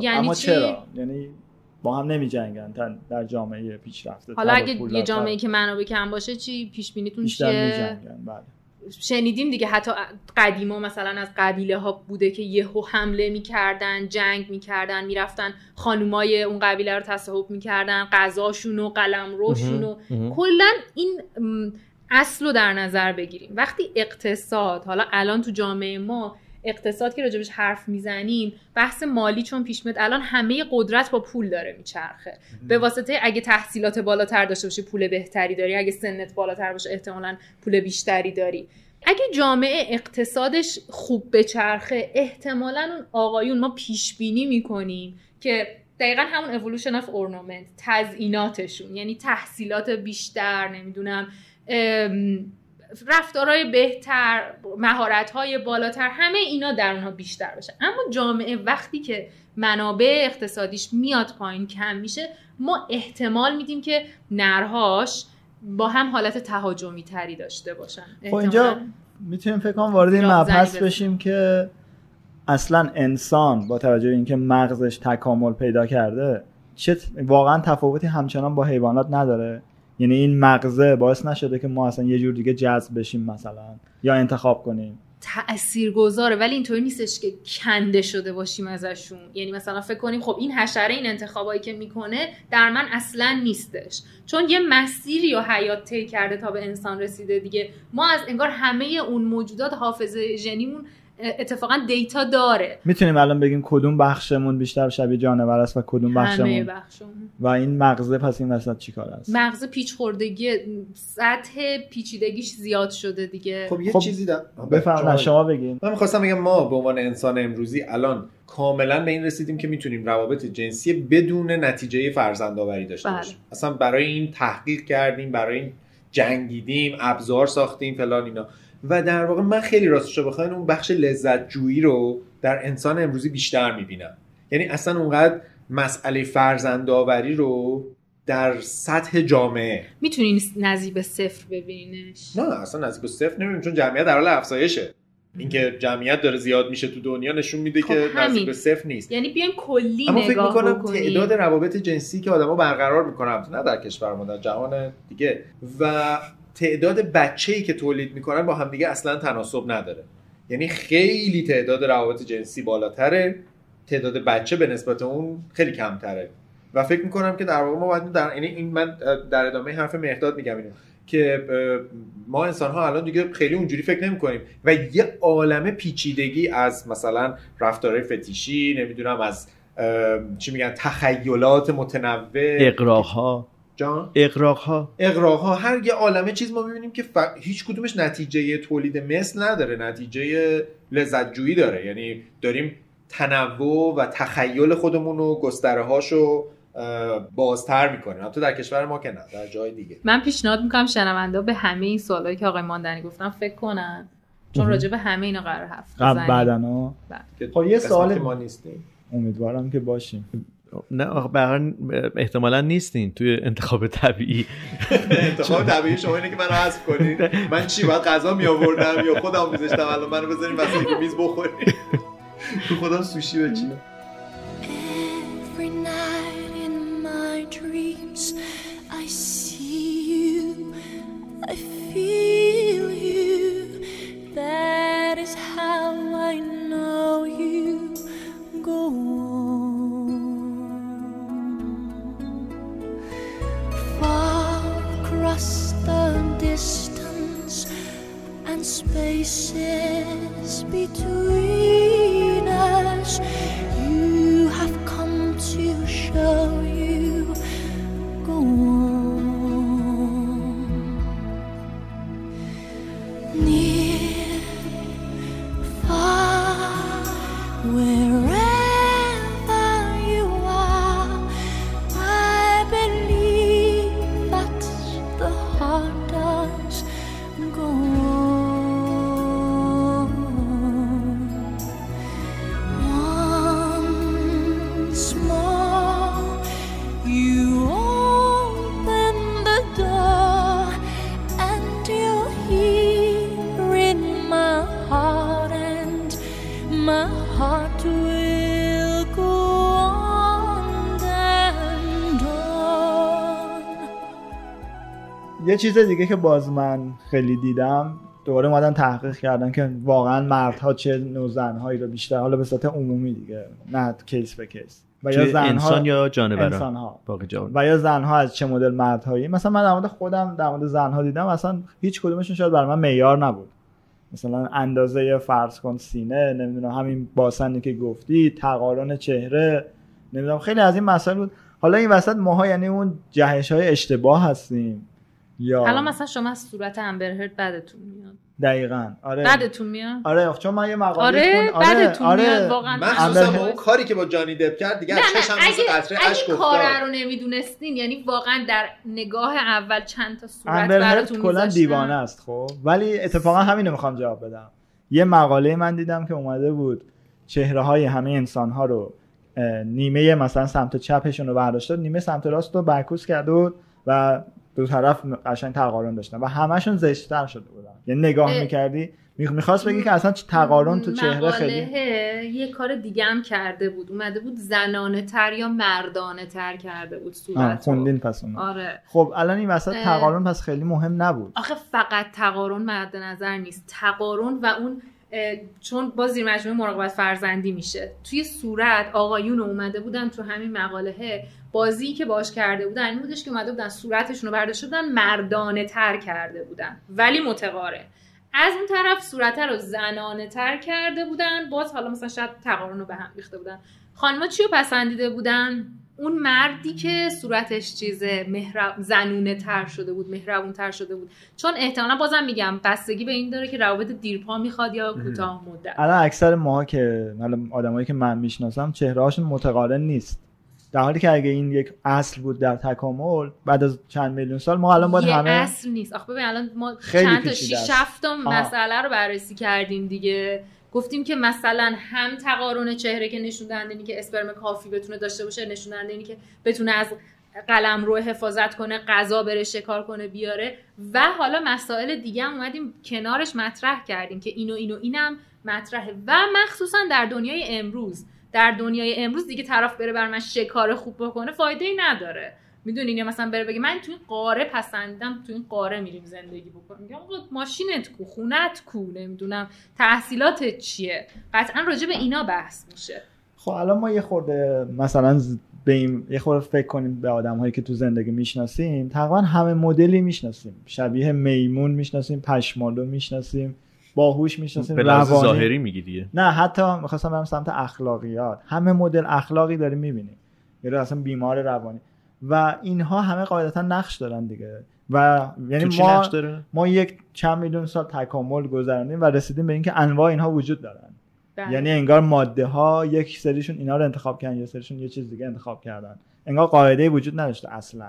یعنی اما چرا؟ یعنی با هم نمی جنگن در جامعه پیشرفته حالا اگه یه جامعه که منابع کم باشه چی؟ پیش بینیتون چیه؟ بله. شنیدیم دیگه حتی قدیما مثلا از قبیله ها بوده که یهو حمله می‌کردن جنگ می‌کردن می‌رفتن خانومای اون قبیله رو تصاحب می‌کردن غذاشون و قلم روشون و کلا این اصل رو در نظر بگیریم. وقتی اقتصاد حالا الان تو جامعه ما اقتصاد که راجبش حرف می‌زنیم بحث مالی چون پیش میاد الان همه قدرت با پول داره میچرخه. به واسطه اگه تحصیلات بالاتر داشته باشی پول بهتری داری. اگه سنت بالاتر باشه احتمالا پول بیشتری داری. اگه جامعه اقتصادش خوب بچرخه احتمالا اون آقایون ما پیش بینی می‌کنیم که دقیقا همون اولوشن اف اورنامنت تزئیناتشون. یعنی تحصیلات بیشتر نمی‌دونم رفتارهای بهتر مهارتهای بالاتر همه اینا در اونها بیشتر باشه. اما جامعه وقتی که منابع اقتصادیش میاد پایین کم میشه ما احتمال میدیم که نرهاش با هم حالت تهاجمی تری داشته باشن. خب اینجا می‌تونیم فکر کنم وارد این مبحث بشیم. که اصلا انسان با توجه به اینکه مغزش تکامل پیدا کرده چه واقعا تفاوتی همچنان با حیوانات نداره؟ یعنی این مغزه باعث نشده که ما اصلا یه جور دیگه جذب بشیم مثلا یا انتخاب کنیم. تأثیر گذاره ولی اینطوری نیستش که کنده شده باشیم ازشون. یعنی مثلا فکر کنیم خب این حشره این انتخابایی که می‌کنه در من اصلا نیستش. چون یه مسیری یا حیات طی کرده تا به انسان رسیده دیگه. ما از انگار همه اون موجودات حافظه ژنیمون اتفاقا دیتا داره. می‌تونیم الان بگیم کدوم بخشمون بیشتر شبیه جانور است و کدوم بخشمون و این مغزه پس این وسط چیکار است؟ مغزه پیچ خوردگی سطح پیچیدگیش زیاد شده دیگه. خب یه خب چیزی بفرمایید شما بگین من می‌خواستم بگم ما به عنوان انسان امروزی الان کاملا به این رسیدیم که می‌تونیم روابط جنسی بدون نتیجه فرزند آوری داشته بله. باشیم. اصلا برای این تحقیق کردیم برای این جنگیدیم ابزار ساختیم فلان اینا. و در واقع من خیلی راستشو بخواین اون بخش لذت جویی رو در انسان امروزی بیشتر می‌بینم. یعنی اصلا اونقدر مسئله فرزندآوری رو در سطح جامعه. می‌تونی نزدیک به صفر ببینینش نه اصلا نزدیک به صفر نمی‌بینیم چون جمعیت در حال افزایشه. اینکه جمعیت داره زیاد میشه تو دنیا نشون میده خب که نزدیک به صفر نیست. یعنی بیایم کلی اما فکر می‌کنم تعداد روابط جنسی که آدما برقرار می‌کنن نه در کشور ما در جهان دیگه. و تعداد بچه‌ای که تولید می‌کنن با همدیگه اصلا تناسب نداره. یعنی خیلی تعداد روابط جنسی بالاتره. تعداد بچه به نسبت اون خیلی کمتره. و فکر می‌کنم که در واقع ما باید در یعنی این من در ادامه حرف مهداد میگم اینو. که ما انسان ها الان دیگه خیلی اونجوری فکر نمی کنیم و یه عالم پیچیدگی از مثلا رفتارهای فتیشی نمی‌دونم از چی میگن تخیلات متنوع اقراها. جان؟ اقراق ها اقراق ها هر یه عالمه چیز ما می‌بینیم که ف... هیچ کدومش نتیجه تولید مثل نداره نتیجه لذت جویی داره. یعنی داریم تنوع و تخیل خودمون و گستره هاشو بازتر می‌کنیم. حتی در کشور ما که نه در جای دیگه. من پیشنهاد می‌کنم شنونده به همه این سوالایی که آقای ماندنی گفتم فکر کنن. چون راجع به همه اینا قرار هفت بعدن بله. خب یه سوال ما نیستیم. امیدوارم که باشیم. نه آخه احتمالا نیستین توی انتخاب طبیعی. انتخاب طبیعی شما اینه که منو حذف کنید من چی باید غذا می آوردم یا خودم میذاشتم الان منو بذاریم واسه میز بخوریم تو خودم سوشی بچینم. Spaces between us. You have come to show you go. یه چیز دیگه که باز من خیلی دیدم دوباره اومدن تحقیق کردن که واقعا مردها چه نوع زنهایی رو بیشتر حالا به صورت عمومی دیگه نه کیس به کیس. و یا زنها انسان یا جانوران انسان ها. و یا زنها از چه مدل مردهایی؟ مثلا من در مورد خودم در مورد زنها دیدم اصلا هیچ کدومشون شاید برای من معیار نبود. مثلا اندازه فرض کن سینه نمی‌دونم همین باسنی که گفتی تقارن چهره نمی‌دونم خیلی از این مسائل بود. حالا این وسط ماها یعنی اون جهش های اشتباه هستیم. یا حالا مثلا شما از صورت امبرهرد بعدتون میاد. دقیقا. آره. بعدتون میاد؟ آره چون من یه مقاله آره خون... آره بعدتون آره. میاد واقعا. مخصوصا اون کاری که با جانی دپ کرد دیگه از چشم مثل قطره اش اگه کار رو نمی‌دونستین یعنی واقعا در نگاه اول چند تا صورت براتون کلا دیوانه است خب. ولی اتفاقا همینو می‌خوام جواب بدم. یه مقاله من دیدم که اومده بود چهره های همه انسان ها رو نیمه مثلا سمت چپشون رو برداشته نیمه سمت راست رو برکوس کرده و دو طرف قشنگ تقارن داشتن و همشون زشتتر شده بودن. یعنی نگاه می‌کردی؟ می‌خواست بگی که اصلا تقارن تو چهره خیلی یه کار دیگه هم کرده بود. اومده بود زنانه تر یا مردانه تر کرده بود صورت خوندین پس اون آره. خب الان این وسط تقارن پس خیلی مهم نبود. آخه فقط تقارن مد نظر نیست. تقارن و اون چون با زیر مجموعه مراقبت فرزندی میشه. توی صورت آقایون اومده بودن تو همین مقاله بازی که باش کرده بودن این بودش که اومده بودن صورتشون رو برداشته بودن مردانه تر کرده بودن. ولی متقاره از اون طرف صورت رو زنانه تر کرده بودن باز حالا مثلا شاید تقارن رو به هم ریخته بودن. خانما چی رو پسندیده بودن؟ اون مردی که صورتش چیز مهرب زنونه تر شده بود مهربون تر شده بود. چون احتمالا بازم میگم بستگی به این داره که روابط دیرپا می‌خواد یا کوتاه مدت. الان اکثر ما که آدمایی که من می‌شناسم چهرهاشون متقارن نیست. در حالی که اگه این یک اصل بود در تکامل بعد از چند میلیون سال ما الان باید یه همه اصل نیست. آخه ببین الان ما چند تا 6 7 مسئله رو بررسی کردیم دیگه. گفتیم که مثلا هم تقارن چهره که نشون دهنده که اسپرم کافی بتونه داشته باشه نشون دهنده که بتونه از قلم رو حفاظت کنه غذا بره شکار کنه بیاره. و حالا مسائل دیگه هم اومدیم کنارش مطرح کردیم که اینو اینو اینم مطرحه. و مخصوصا در دنیای امروز در دنیای امروز دیگه طرف بره بر من شکار خوب بکنه فایده ای نداره. می‌دونین یا مثلا بره بگه من تو این قاره پسندم تو این قاره میریم زندگی بکنیم. میگم آقا ماشینت کو خونت کو نمی‌دونم تحصیلاتت چیه؟ قطعا راجع به اینا بحث میشه. خب الان ما یه خورده مثلا به یه خورده فکر کنیم به آدم هایی که تو زندگی می‌شناسیم تقریبا همه مدلی می‌شناسیم. شبیه میمون می‌شناسیم پشمالو می‌شناسیم. باهوش می‌شناسیم روانی. ظاهری میگی نه حتی می‌خواستم برم سمت اخلاقیات. همه مدل اخلاقی داریم می‌بینیم. یعنی اصلا بیمار روانی. و اینها همه قاعدتا نقش دارن دیگه. و یعنی ما ما یک چند میلیون سال تکامل گذراندیم و رسیدیم به اینکه انواع اینها وجود دارن. بله. یعنی انگار ماده ها یک سریشون اینا رو انتخاب کردن یه سریشون یه چیز دیگه انتخاب کردن. انگار قاعده وجود نداشته اصلا.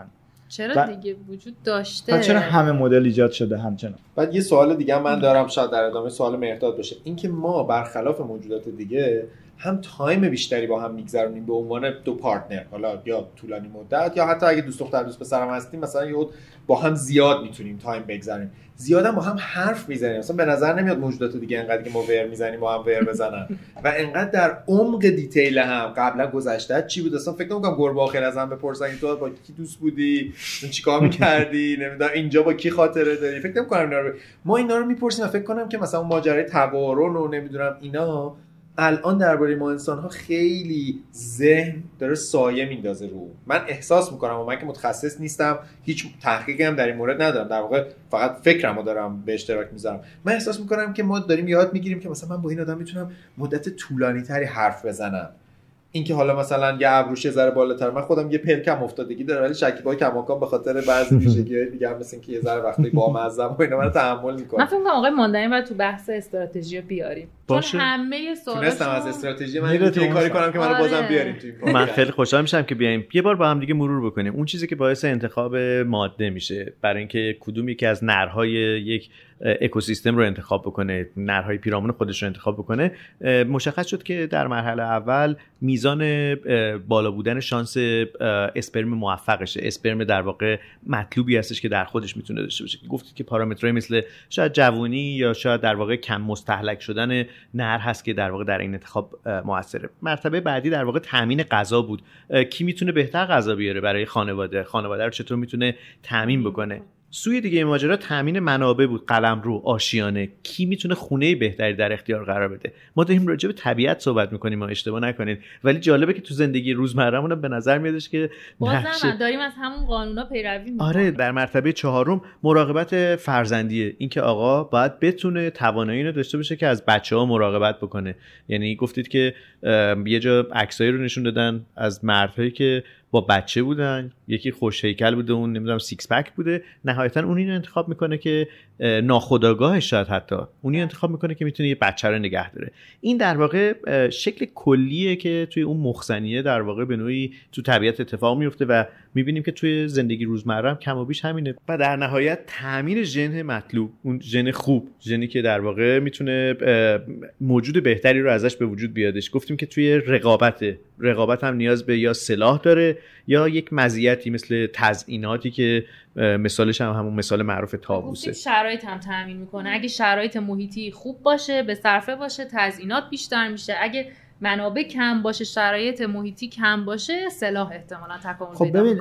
چرا دیگه وجود داشته؟ چرا همه مدل ایجاد شده همچنان؟ بعد یه سوال دیگه من دارم شاید در ادامه سوال مهرداد باشه. اینکه ما برخلاف موجودات دیگه هم time بیشتری با هم میگذرونیم به عنوان دو partner حالا یا طولانی مدت یا حتی اگه دوست دختر دوست پسرم هستیم مثلا یه با هم زیاد می‌تونیم time بگذاریم زیاد با هم حرف می‌زنیم. مثلا به نظر نمیاد موجودات دیگه انقدر که ما ور می‌زنیم با هم ور بزنن. *laughs* و انقدر در عمق دیتیل هم قبلا گذشته چی بود؟ اصلا فکر نمی‌کنم گربه آخر از هم بپرسن تو با کی دوست بودی؟ چیکار *laughs* می‌کردی؟ نمی‌دونم اینجا با کی خاطره داری؟ فکر نمی‌کنم اینا رو ما اینا رو می‌پرسیم و فکر کنم که مثلا ماجرای تقارن و نمی‌دونم اینا الان درباره ما انسان ها خیلی ذهن داره سایه میندازه رو. من احساس می‌کنم و من که متخصص نیستم هیچ تحقیقی هم در این مورد ندارم. در واقع فقط فکرمو دارم به اشتراک می‌ذارم. من احساس می‌کنم که ما داریم یاد می‌گیریم که مثلا من با این آدم می‌تونم مدت طولانی تری حرف بزنم. اینکه حالا مثلا یه ابروش یه ذره بالاتر من خودم یه پلکم افتادگی داره ولی شکیبا کماکان به خاطر بعضی *laughs* ویژگی‌های دیگه هم مثل که یه ذره وقتی با مزم و اینا من تحمل می‌کنم من فکر کنم آقای ماندنی بعد تو بحث استراتژی بیاریم. باشه. چون همه تونستم از استراتژی من یه کاری کنم که منو بازم آره. بیاریم تو من خیلی خوشحال میشم که بیایم. یه بار با هم دیگه مرور بکنیم. اون چیزی که باعث انتخاب ماده میشه برای اینکه کدوم یکی از نرهای یک اکوسیستم رو انتخاب بکنه نرهای پیرامون خودش رو انتخاب بکنه مشخص شد که در مرحله اول میزان بالا بودن شانس اسپرم موفقشه. اسپرم در واقع مطلوبی هستش که در خودش می‌تونه داشته باشه. گفتید که پارامترهای مثل شاید جوونی یا شاید در واقع کم مستحلک شدن نر هست که در واقع در این انتخاب موثره. مرتبه بعدی در واقع تامین غذا بود. کی می‌تونه بهتر غذا بیاره برای خانواده؟ خانواده رو چطور می‌تونه تامین بکنه؟ سوی دیگه این ماجرا تامین منابع بود قلم رو آشیانه. کی می‌تونه خونه بهتری در اختیار قرار بده؟ ما داریم راجع به طبیعت صحبت می‌کنیم ما اشتباه نکنید ولی جالبه که تو زندگی روزمرهمون به نظر میادش که بازم داریم از همون قانونا پیروی می‌کنیم. آره در مرتبه چهارم مراقبت فرزندیه. اینکه آقا باید بتونه توانایی رو داشته باشه که از بچه ها مراقبت بکنه. یعنی گفتید که یه جا عکسایی رو نشون دادن از مردهایی که با بچه بودن یکی خوش هیکل بوده اون نمی‌دونم six pack بوده. نهایتا اون اینو انتخاب می‌کنه که ناخودآگاهش شاید حتی. اونی انتخاب می‌کنه که می‌تونه یه بچه رو نگه داره. این در واقع شکل کلیه که توی اون مخ‌زنیه در واقع به نوعی تو طبیعت اتفاق میفته و می‌بینیم که توی زندگی روزمره هم کم و بیش همینه. و در نهایت تامین ژن مطلوب اون ژن خوب ژنی که در واقع می‌تونه موجود بهتری رو ازش به وجود بیادش. گفتیم که توی رقابت رقابت هم نیاز به یا سلاح داره یا یک مزیتی مثل تزئیناتی که مثالش هم همون مثال معروف طاووسه شرایط هم تامین می‌کنه. اگه شرایط محیطی خوب باشه به صرفه باشه تزئینات بیشتر میشه. اگه منابع کم باشه شرایط محیطی کم باشه سلاح احتمالا تکامل خب ببین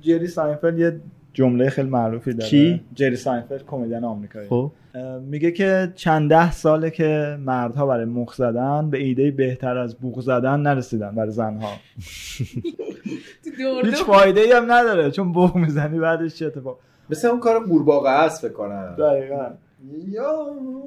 جری ساینفلد یه جمله خیلی معروفی داره. کی؟ جری ساینفلد کمدین آمریکایی. خب. میگه که چند ده ساله که مردها برای مخ زدن به ایده بهتر از بوق زدن نرسیدن برای زنها. هیچ فایده ای هم نداره چون بوق می‌زنی بعدش چه اتفاق؟ مثل اون کار قورباغه است فکر کنم. دقیقا.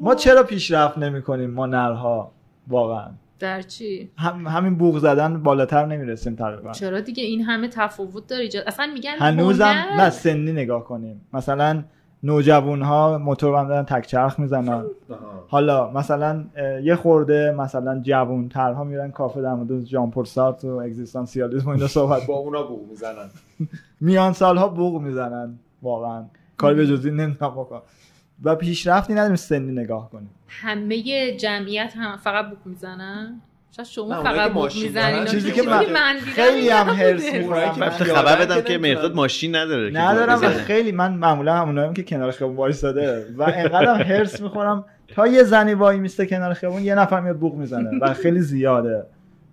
ما چرا پیشرفت نمی کنیم ما نرها؟ واقعا. در چی؟ هم همین بوق زدن بالاتر نمی‌رسیم تقریبا. چرا دیگه این همه تفاوت داره اصلا میگن هنوزم نه سنی نگاه کنیم. مثلا نوجوان ها موتور هم دارن تک چرخ می‌زنن. حالا مثلا یه خورده مثلا جوون ترها میرن کافه در مورد جان پل سارت و اگزیستانسیالیسم و اینا صحبت با اونا بوق می‌زنن. *laughs* میان سالها بوق می‌زنن واقعا. کار به جزی نمی‌تونم بکنم. و پیشرفتی نداریم سنی نگاه کنیم. همه جمعیت هم فقط بوق می‌زنن؟ شاید شما فقط می‌زنین چیزی که من خیلی هم هرس می‌خورم. خبر بدم که مرداد ماشین نداره ندارم خیلی من معمولا همونایی که کنار خیابون وایساده و انقدرم هرس می‌خورم تا یه زنی وای میسته کنار خیابون یه نفر میاد بوق می‌زنه و خیلی زیاده.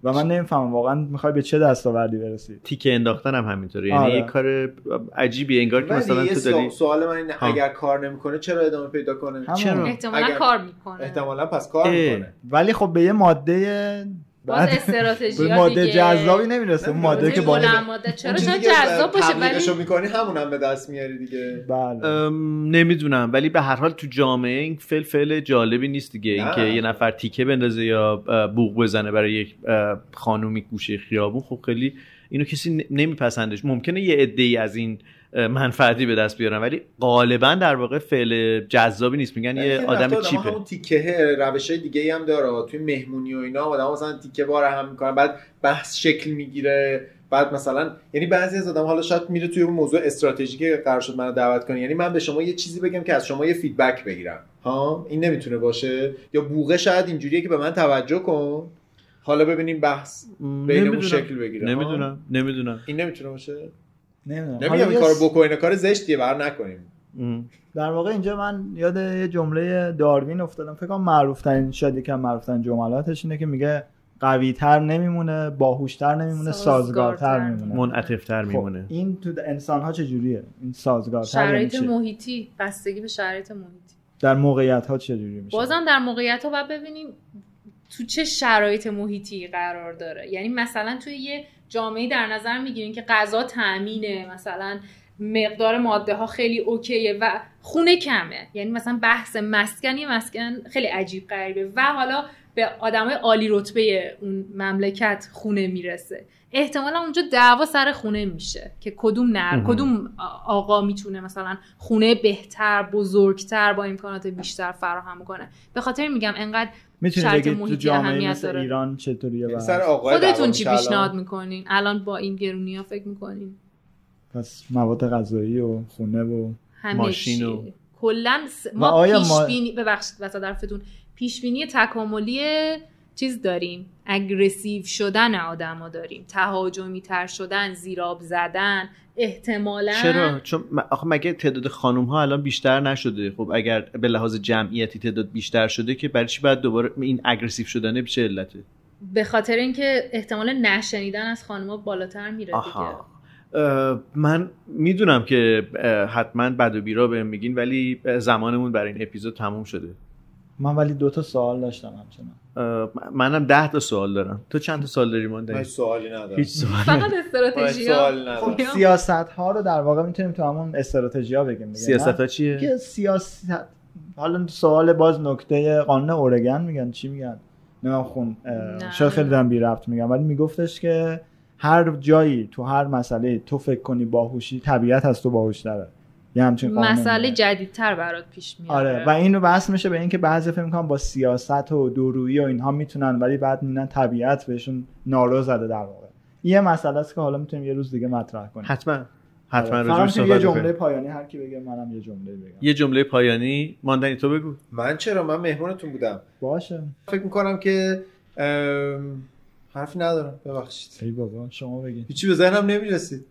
و من نمی‌فهمم واقعا می‌خوای به چه دستاوردی برسی. تیکه انداختن هم همینطوره. یعنی آره. یه کار عجیبی انگار که مثلا تو داری سوال من اینه اگر کار نمی‌کنه چرا ادامه پیدا کنه؟ چرا؟ احتمالا کار می‌کنه. احتمالا پس کار می‌کنه. ولی خب به یه ماده باز استراتژی ماده جذابی نمی‌رسه اون ماده که بالا ماده چرا؟ جذاب باشه ولی می‌کنی همون هم به دست میاری دیگه. بله. نمی‌دونم ولی به هر حال تو جامعه این فل فل جالبی نیست دیگه. اینکه یه نفر تیکه بندازه یا بوق بزنه برای یک خانومی گوشه خیابون خب خیلی اینو کسی نمیپسندش. ممکنه یه عده ای از این منفعتی به دست بیارن. ولی غالبا در واقع فعل جذابی نیست. میگن یه آدم چیپه. همون تیکه روش های دیگه هم داره. توی مهمونی و اینا آدم مثلا تیکه بار هم می‌کنن. بعد بحث شکل می‌گیره. بعد مثلا یعنی بعضی از آدم حالا شاید میره توی اون موضوع استراتژیک قرار شد منو دعوت کنی یعنی من به شما یه چیزی بگم که از شما یه فیدبک بگیرم. ها؟ این نمی‌تونه باشه. یا بوغه شاید اینجوریه که به من توجه کن. حالا ببینیم بحث بینمون شکل بگیره. نمی‌دونم. نمی‌دونم. این نمی‌تونه باشه؟ نمی‌دونم. این کارو بکنین کار زشتیه بر نکنیم. در واقع اینجا من یاد یه جمله داروین افتادم. فکر کنم معروف ترین شاید یکم معروف ترین جملاتش اینه که میگه قوی تر نمیمونه باهوشتر نمیمونه سازگارتر میمونه. منعطفتر خب، میمونه. این تو انسان ها چجوریه؟ این سازگارتر یعنی شرایط محیطی بستگی به شرایط محیطی. در موقعیت ها چجوری میشه؟ بازم در موقعیت ها باید ببینیم تو چه شرایط محیطی قرار داره. یعنی مثلا توی یه جامعه در نظر می‌گیرین که غذا تامینه مثلا مقدار ماده ها خیلی اوکیه و خونه کمه. یعنی مثلا بحث مسکن مسکن خیلی عجیب غریبه و حالا به آدمای عالی رتبه اون مملکت خونه می‌رسه. احتمالا اونجا دعوا سر خونه میشه که کدوم نر کدوم آقا می‌تونه مثلا خونه بهتر بزرگتر با امکانات بیشتر فراهم کنه. به خاطر میگم انقدر می‌تونی بگید تو جامعه مثل ایران چطوریه یعنی خودتون چی پیشنهاد می‌کنین؟ الان با این گرونی ها فکر می‌کنین؟ پس مواد غذایی و خونه و ماشین و کلا ما پیش بینی ببخشید وسط حرفتون. پیش بینی تکاملی چیز داریم؟ aggressive شدن آدما داریم. تهاجمی تر شدن زیراب زدن احتمالا چرا؟ چون آخه مگه تعداد خانم ها الان بیشتر نشده؟ خب اگر به لحاظ جمعیتی تعداد بیشتر شده که برای چی باید دوباره این aggressive شدنه چه علته؟ به خاطر اینکه احتمال نشنیدن از ها بالاتر میره دیگه. من می‌دونم که حتما بد و بیرا بهم میگین ولی زمانمون برای این اپیزود تموم شده. من ولی دو تا سوال داشتم همچنان. منم ده تا سوال دارم. تو چند تا سوال داری من من سوالی ندارم. هیچ سوالی فقط استراتژی خب سیاست ها رو در واقع می‌تونیم تو همون استراتژی ها بگیم سیاست ها چیه؟ که سیاست حالا سوال باز نکته قانون اورگن میگن. چی میگن؟ نمی‌دونم خون شاید خیلی دارم بی ربط میگم. ولی میگفتش که هر جایی تو هر مسئله تو فکر کنی باهوشی طبیعت از تو باهوشتره یه همچین مسئله جدیدتر برات پیش میاد. آره و این رو بحث میشه به اینکه بعضی فکر می‌کنن با سیاست و دورویی و اینها می‌تونن ولی بعد می‌بینن طبیعت بهشون نارو زده در واقع. یه مسئله است که حالا می‌تونیم یه روز دیگه مطرح کنیم. حتما. حتما آره. یه جمله پایانی هر کی بگه منم یه جمله بگم. یه جمله پایانی. ماندنی تو بگو. من چرا؟ من مهمونتون بودم. باشه. فکر می‌کنم که حرفی ندارم. ببخشید. ای بابا شما بگین. هیچی به ذهنم نمی‌رسید.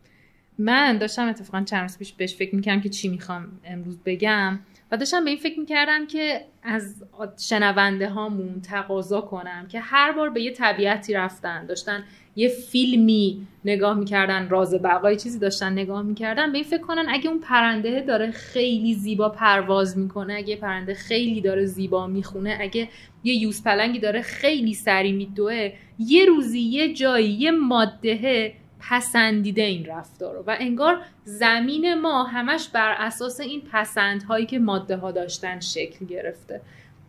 من داشتم اتفاقا چند روز پیش بهش فکر می‌کردم که چی می‌خوام امروز بگم و داشتم به این فکر می‌کردم که از شنونده هامون تقاضا کنم که هر بار به یه طبیعتی رفتن داشتن یه فیلمی نگاه می‌کردن راز بقای چیزی داشتن نگاه می‌کردن به این فکر کنن اگه اون پرنده داره خیلی زیبا پرواز می‌کنه اگه پرنده خیلی داره زیبا می‌خونه اگه یه یوز پلنگی داره خیلی سری میدوه یه روزی یه جایی یه ماده پسندیده این رفتار رو و انگار زمین ما همش بر اساس این پسندهایی که ماده ها داشتن شکل گرفته.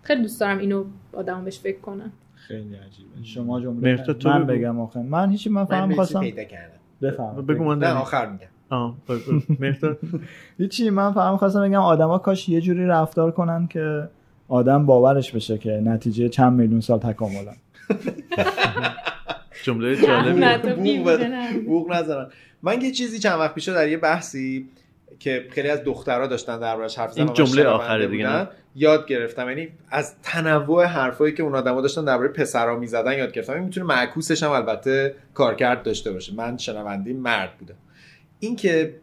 خیلی دوست دارم اینو آدم بهش فکر کنم. خیلی عجیبه. شما جمله من بگم آخه. من هیچی من فهم خواستم پیدا کردم. بفهم. بگو من آخر میگم. آه *laughs* هیچی من فهم خواستم بگم آدما کاش یه جوری رفتار کنن که آدم باورش بشه که نتیجه چند میلیون سال تکاملن. *laughs* جمله جالبی بوق نزنن من یه چیزی چند وقت پیش در یه بحثی که خیلی از دخترها داشتن دربارش حرف زدن این جمله آخره دیگه یاد گرفتم. یعنی از تنوع حرفایی که اون آدما داشتن درباره پسرا می‌زدن یاد گرفتم. این می‌تونه معکوسش هم البته کارکرد داشته باشه. من شنوندی مرد بودم. این که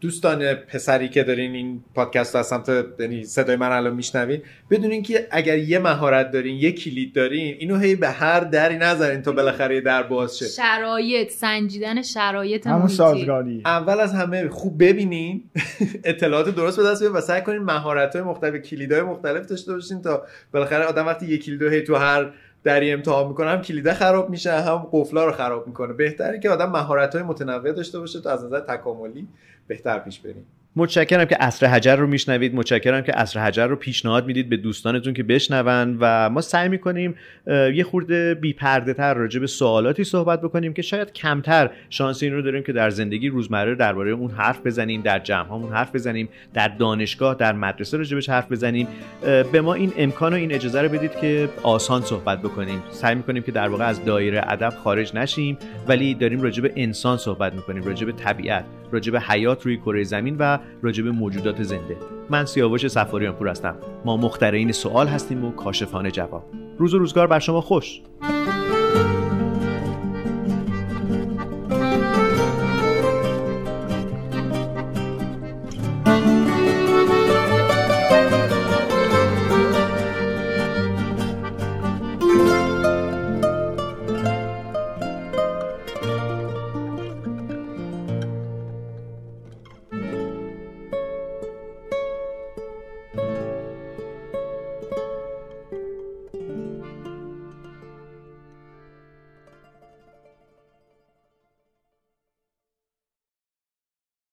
دوستان پسری که دارین این پادکست از سمت یعنی صدای من الان میشنوین بدونین که اگر یه مهارت دارین یه کلید دارین اینو هی به هر دری نذارین تا بالاخره یه در باز شه. شرایط سنجیدن شرایط همون سازگاری. اول از همه خوب ببینین *laughs* اطلاعات درست به دست بیارین و سعی کنین مهارت های مختلف کلیدهای مختلف داشته باشین تا بالاخره آدم وقتی یک کلید هی تو هر دری امتحان می‌کنه هم کلیده خراب میشه هم قفلا رو خراب می‌کنه. بهتره که آدم مهارت های متنوع داشته باشه تا از نظر تکاملی بهتر پیش بریم. متشکرم که اصر حجر رو میشنوید. متشکرم که اصر حجر رو پیشنهاد می‌دید به دوستانتون که بشنون و ما سعی می‌کنیم یه خورده بی پرده تر راجع به سوالاتی صحبت بکنیم که شاید کمتر شانس این رو داریم که در زندگی روزمره درباره اون حرف بزنیم در جمع هامون حرف بزنیم در دانشگاه در مدرسه راجبش حرف بزنیم. به ما این امکان و این اجازه رو بدید که آسان صحبت بکنیم. سعی می‌کنیم که در واقع از دایره ادب خارج نشیم ولی داریم راجع به انسان صحبت می‌کنیم راجع به طبیعت راجع به حیات روی کره زمین و راجع به موجودات زنده. من سیاوش سفاریان پور هستم. ما مخترعین سوال هستیم و کاشفان جواب. روز و روزگار بر شما خوش.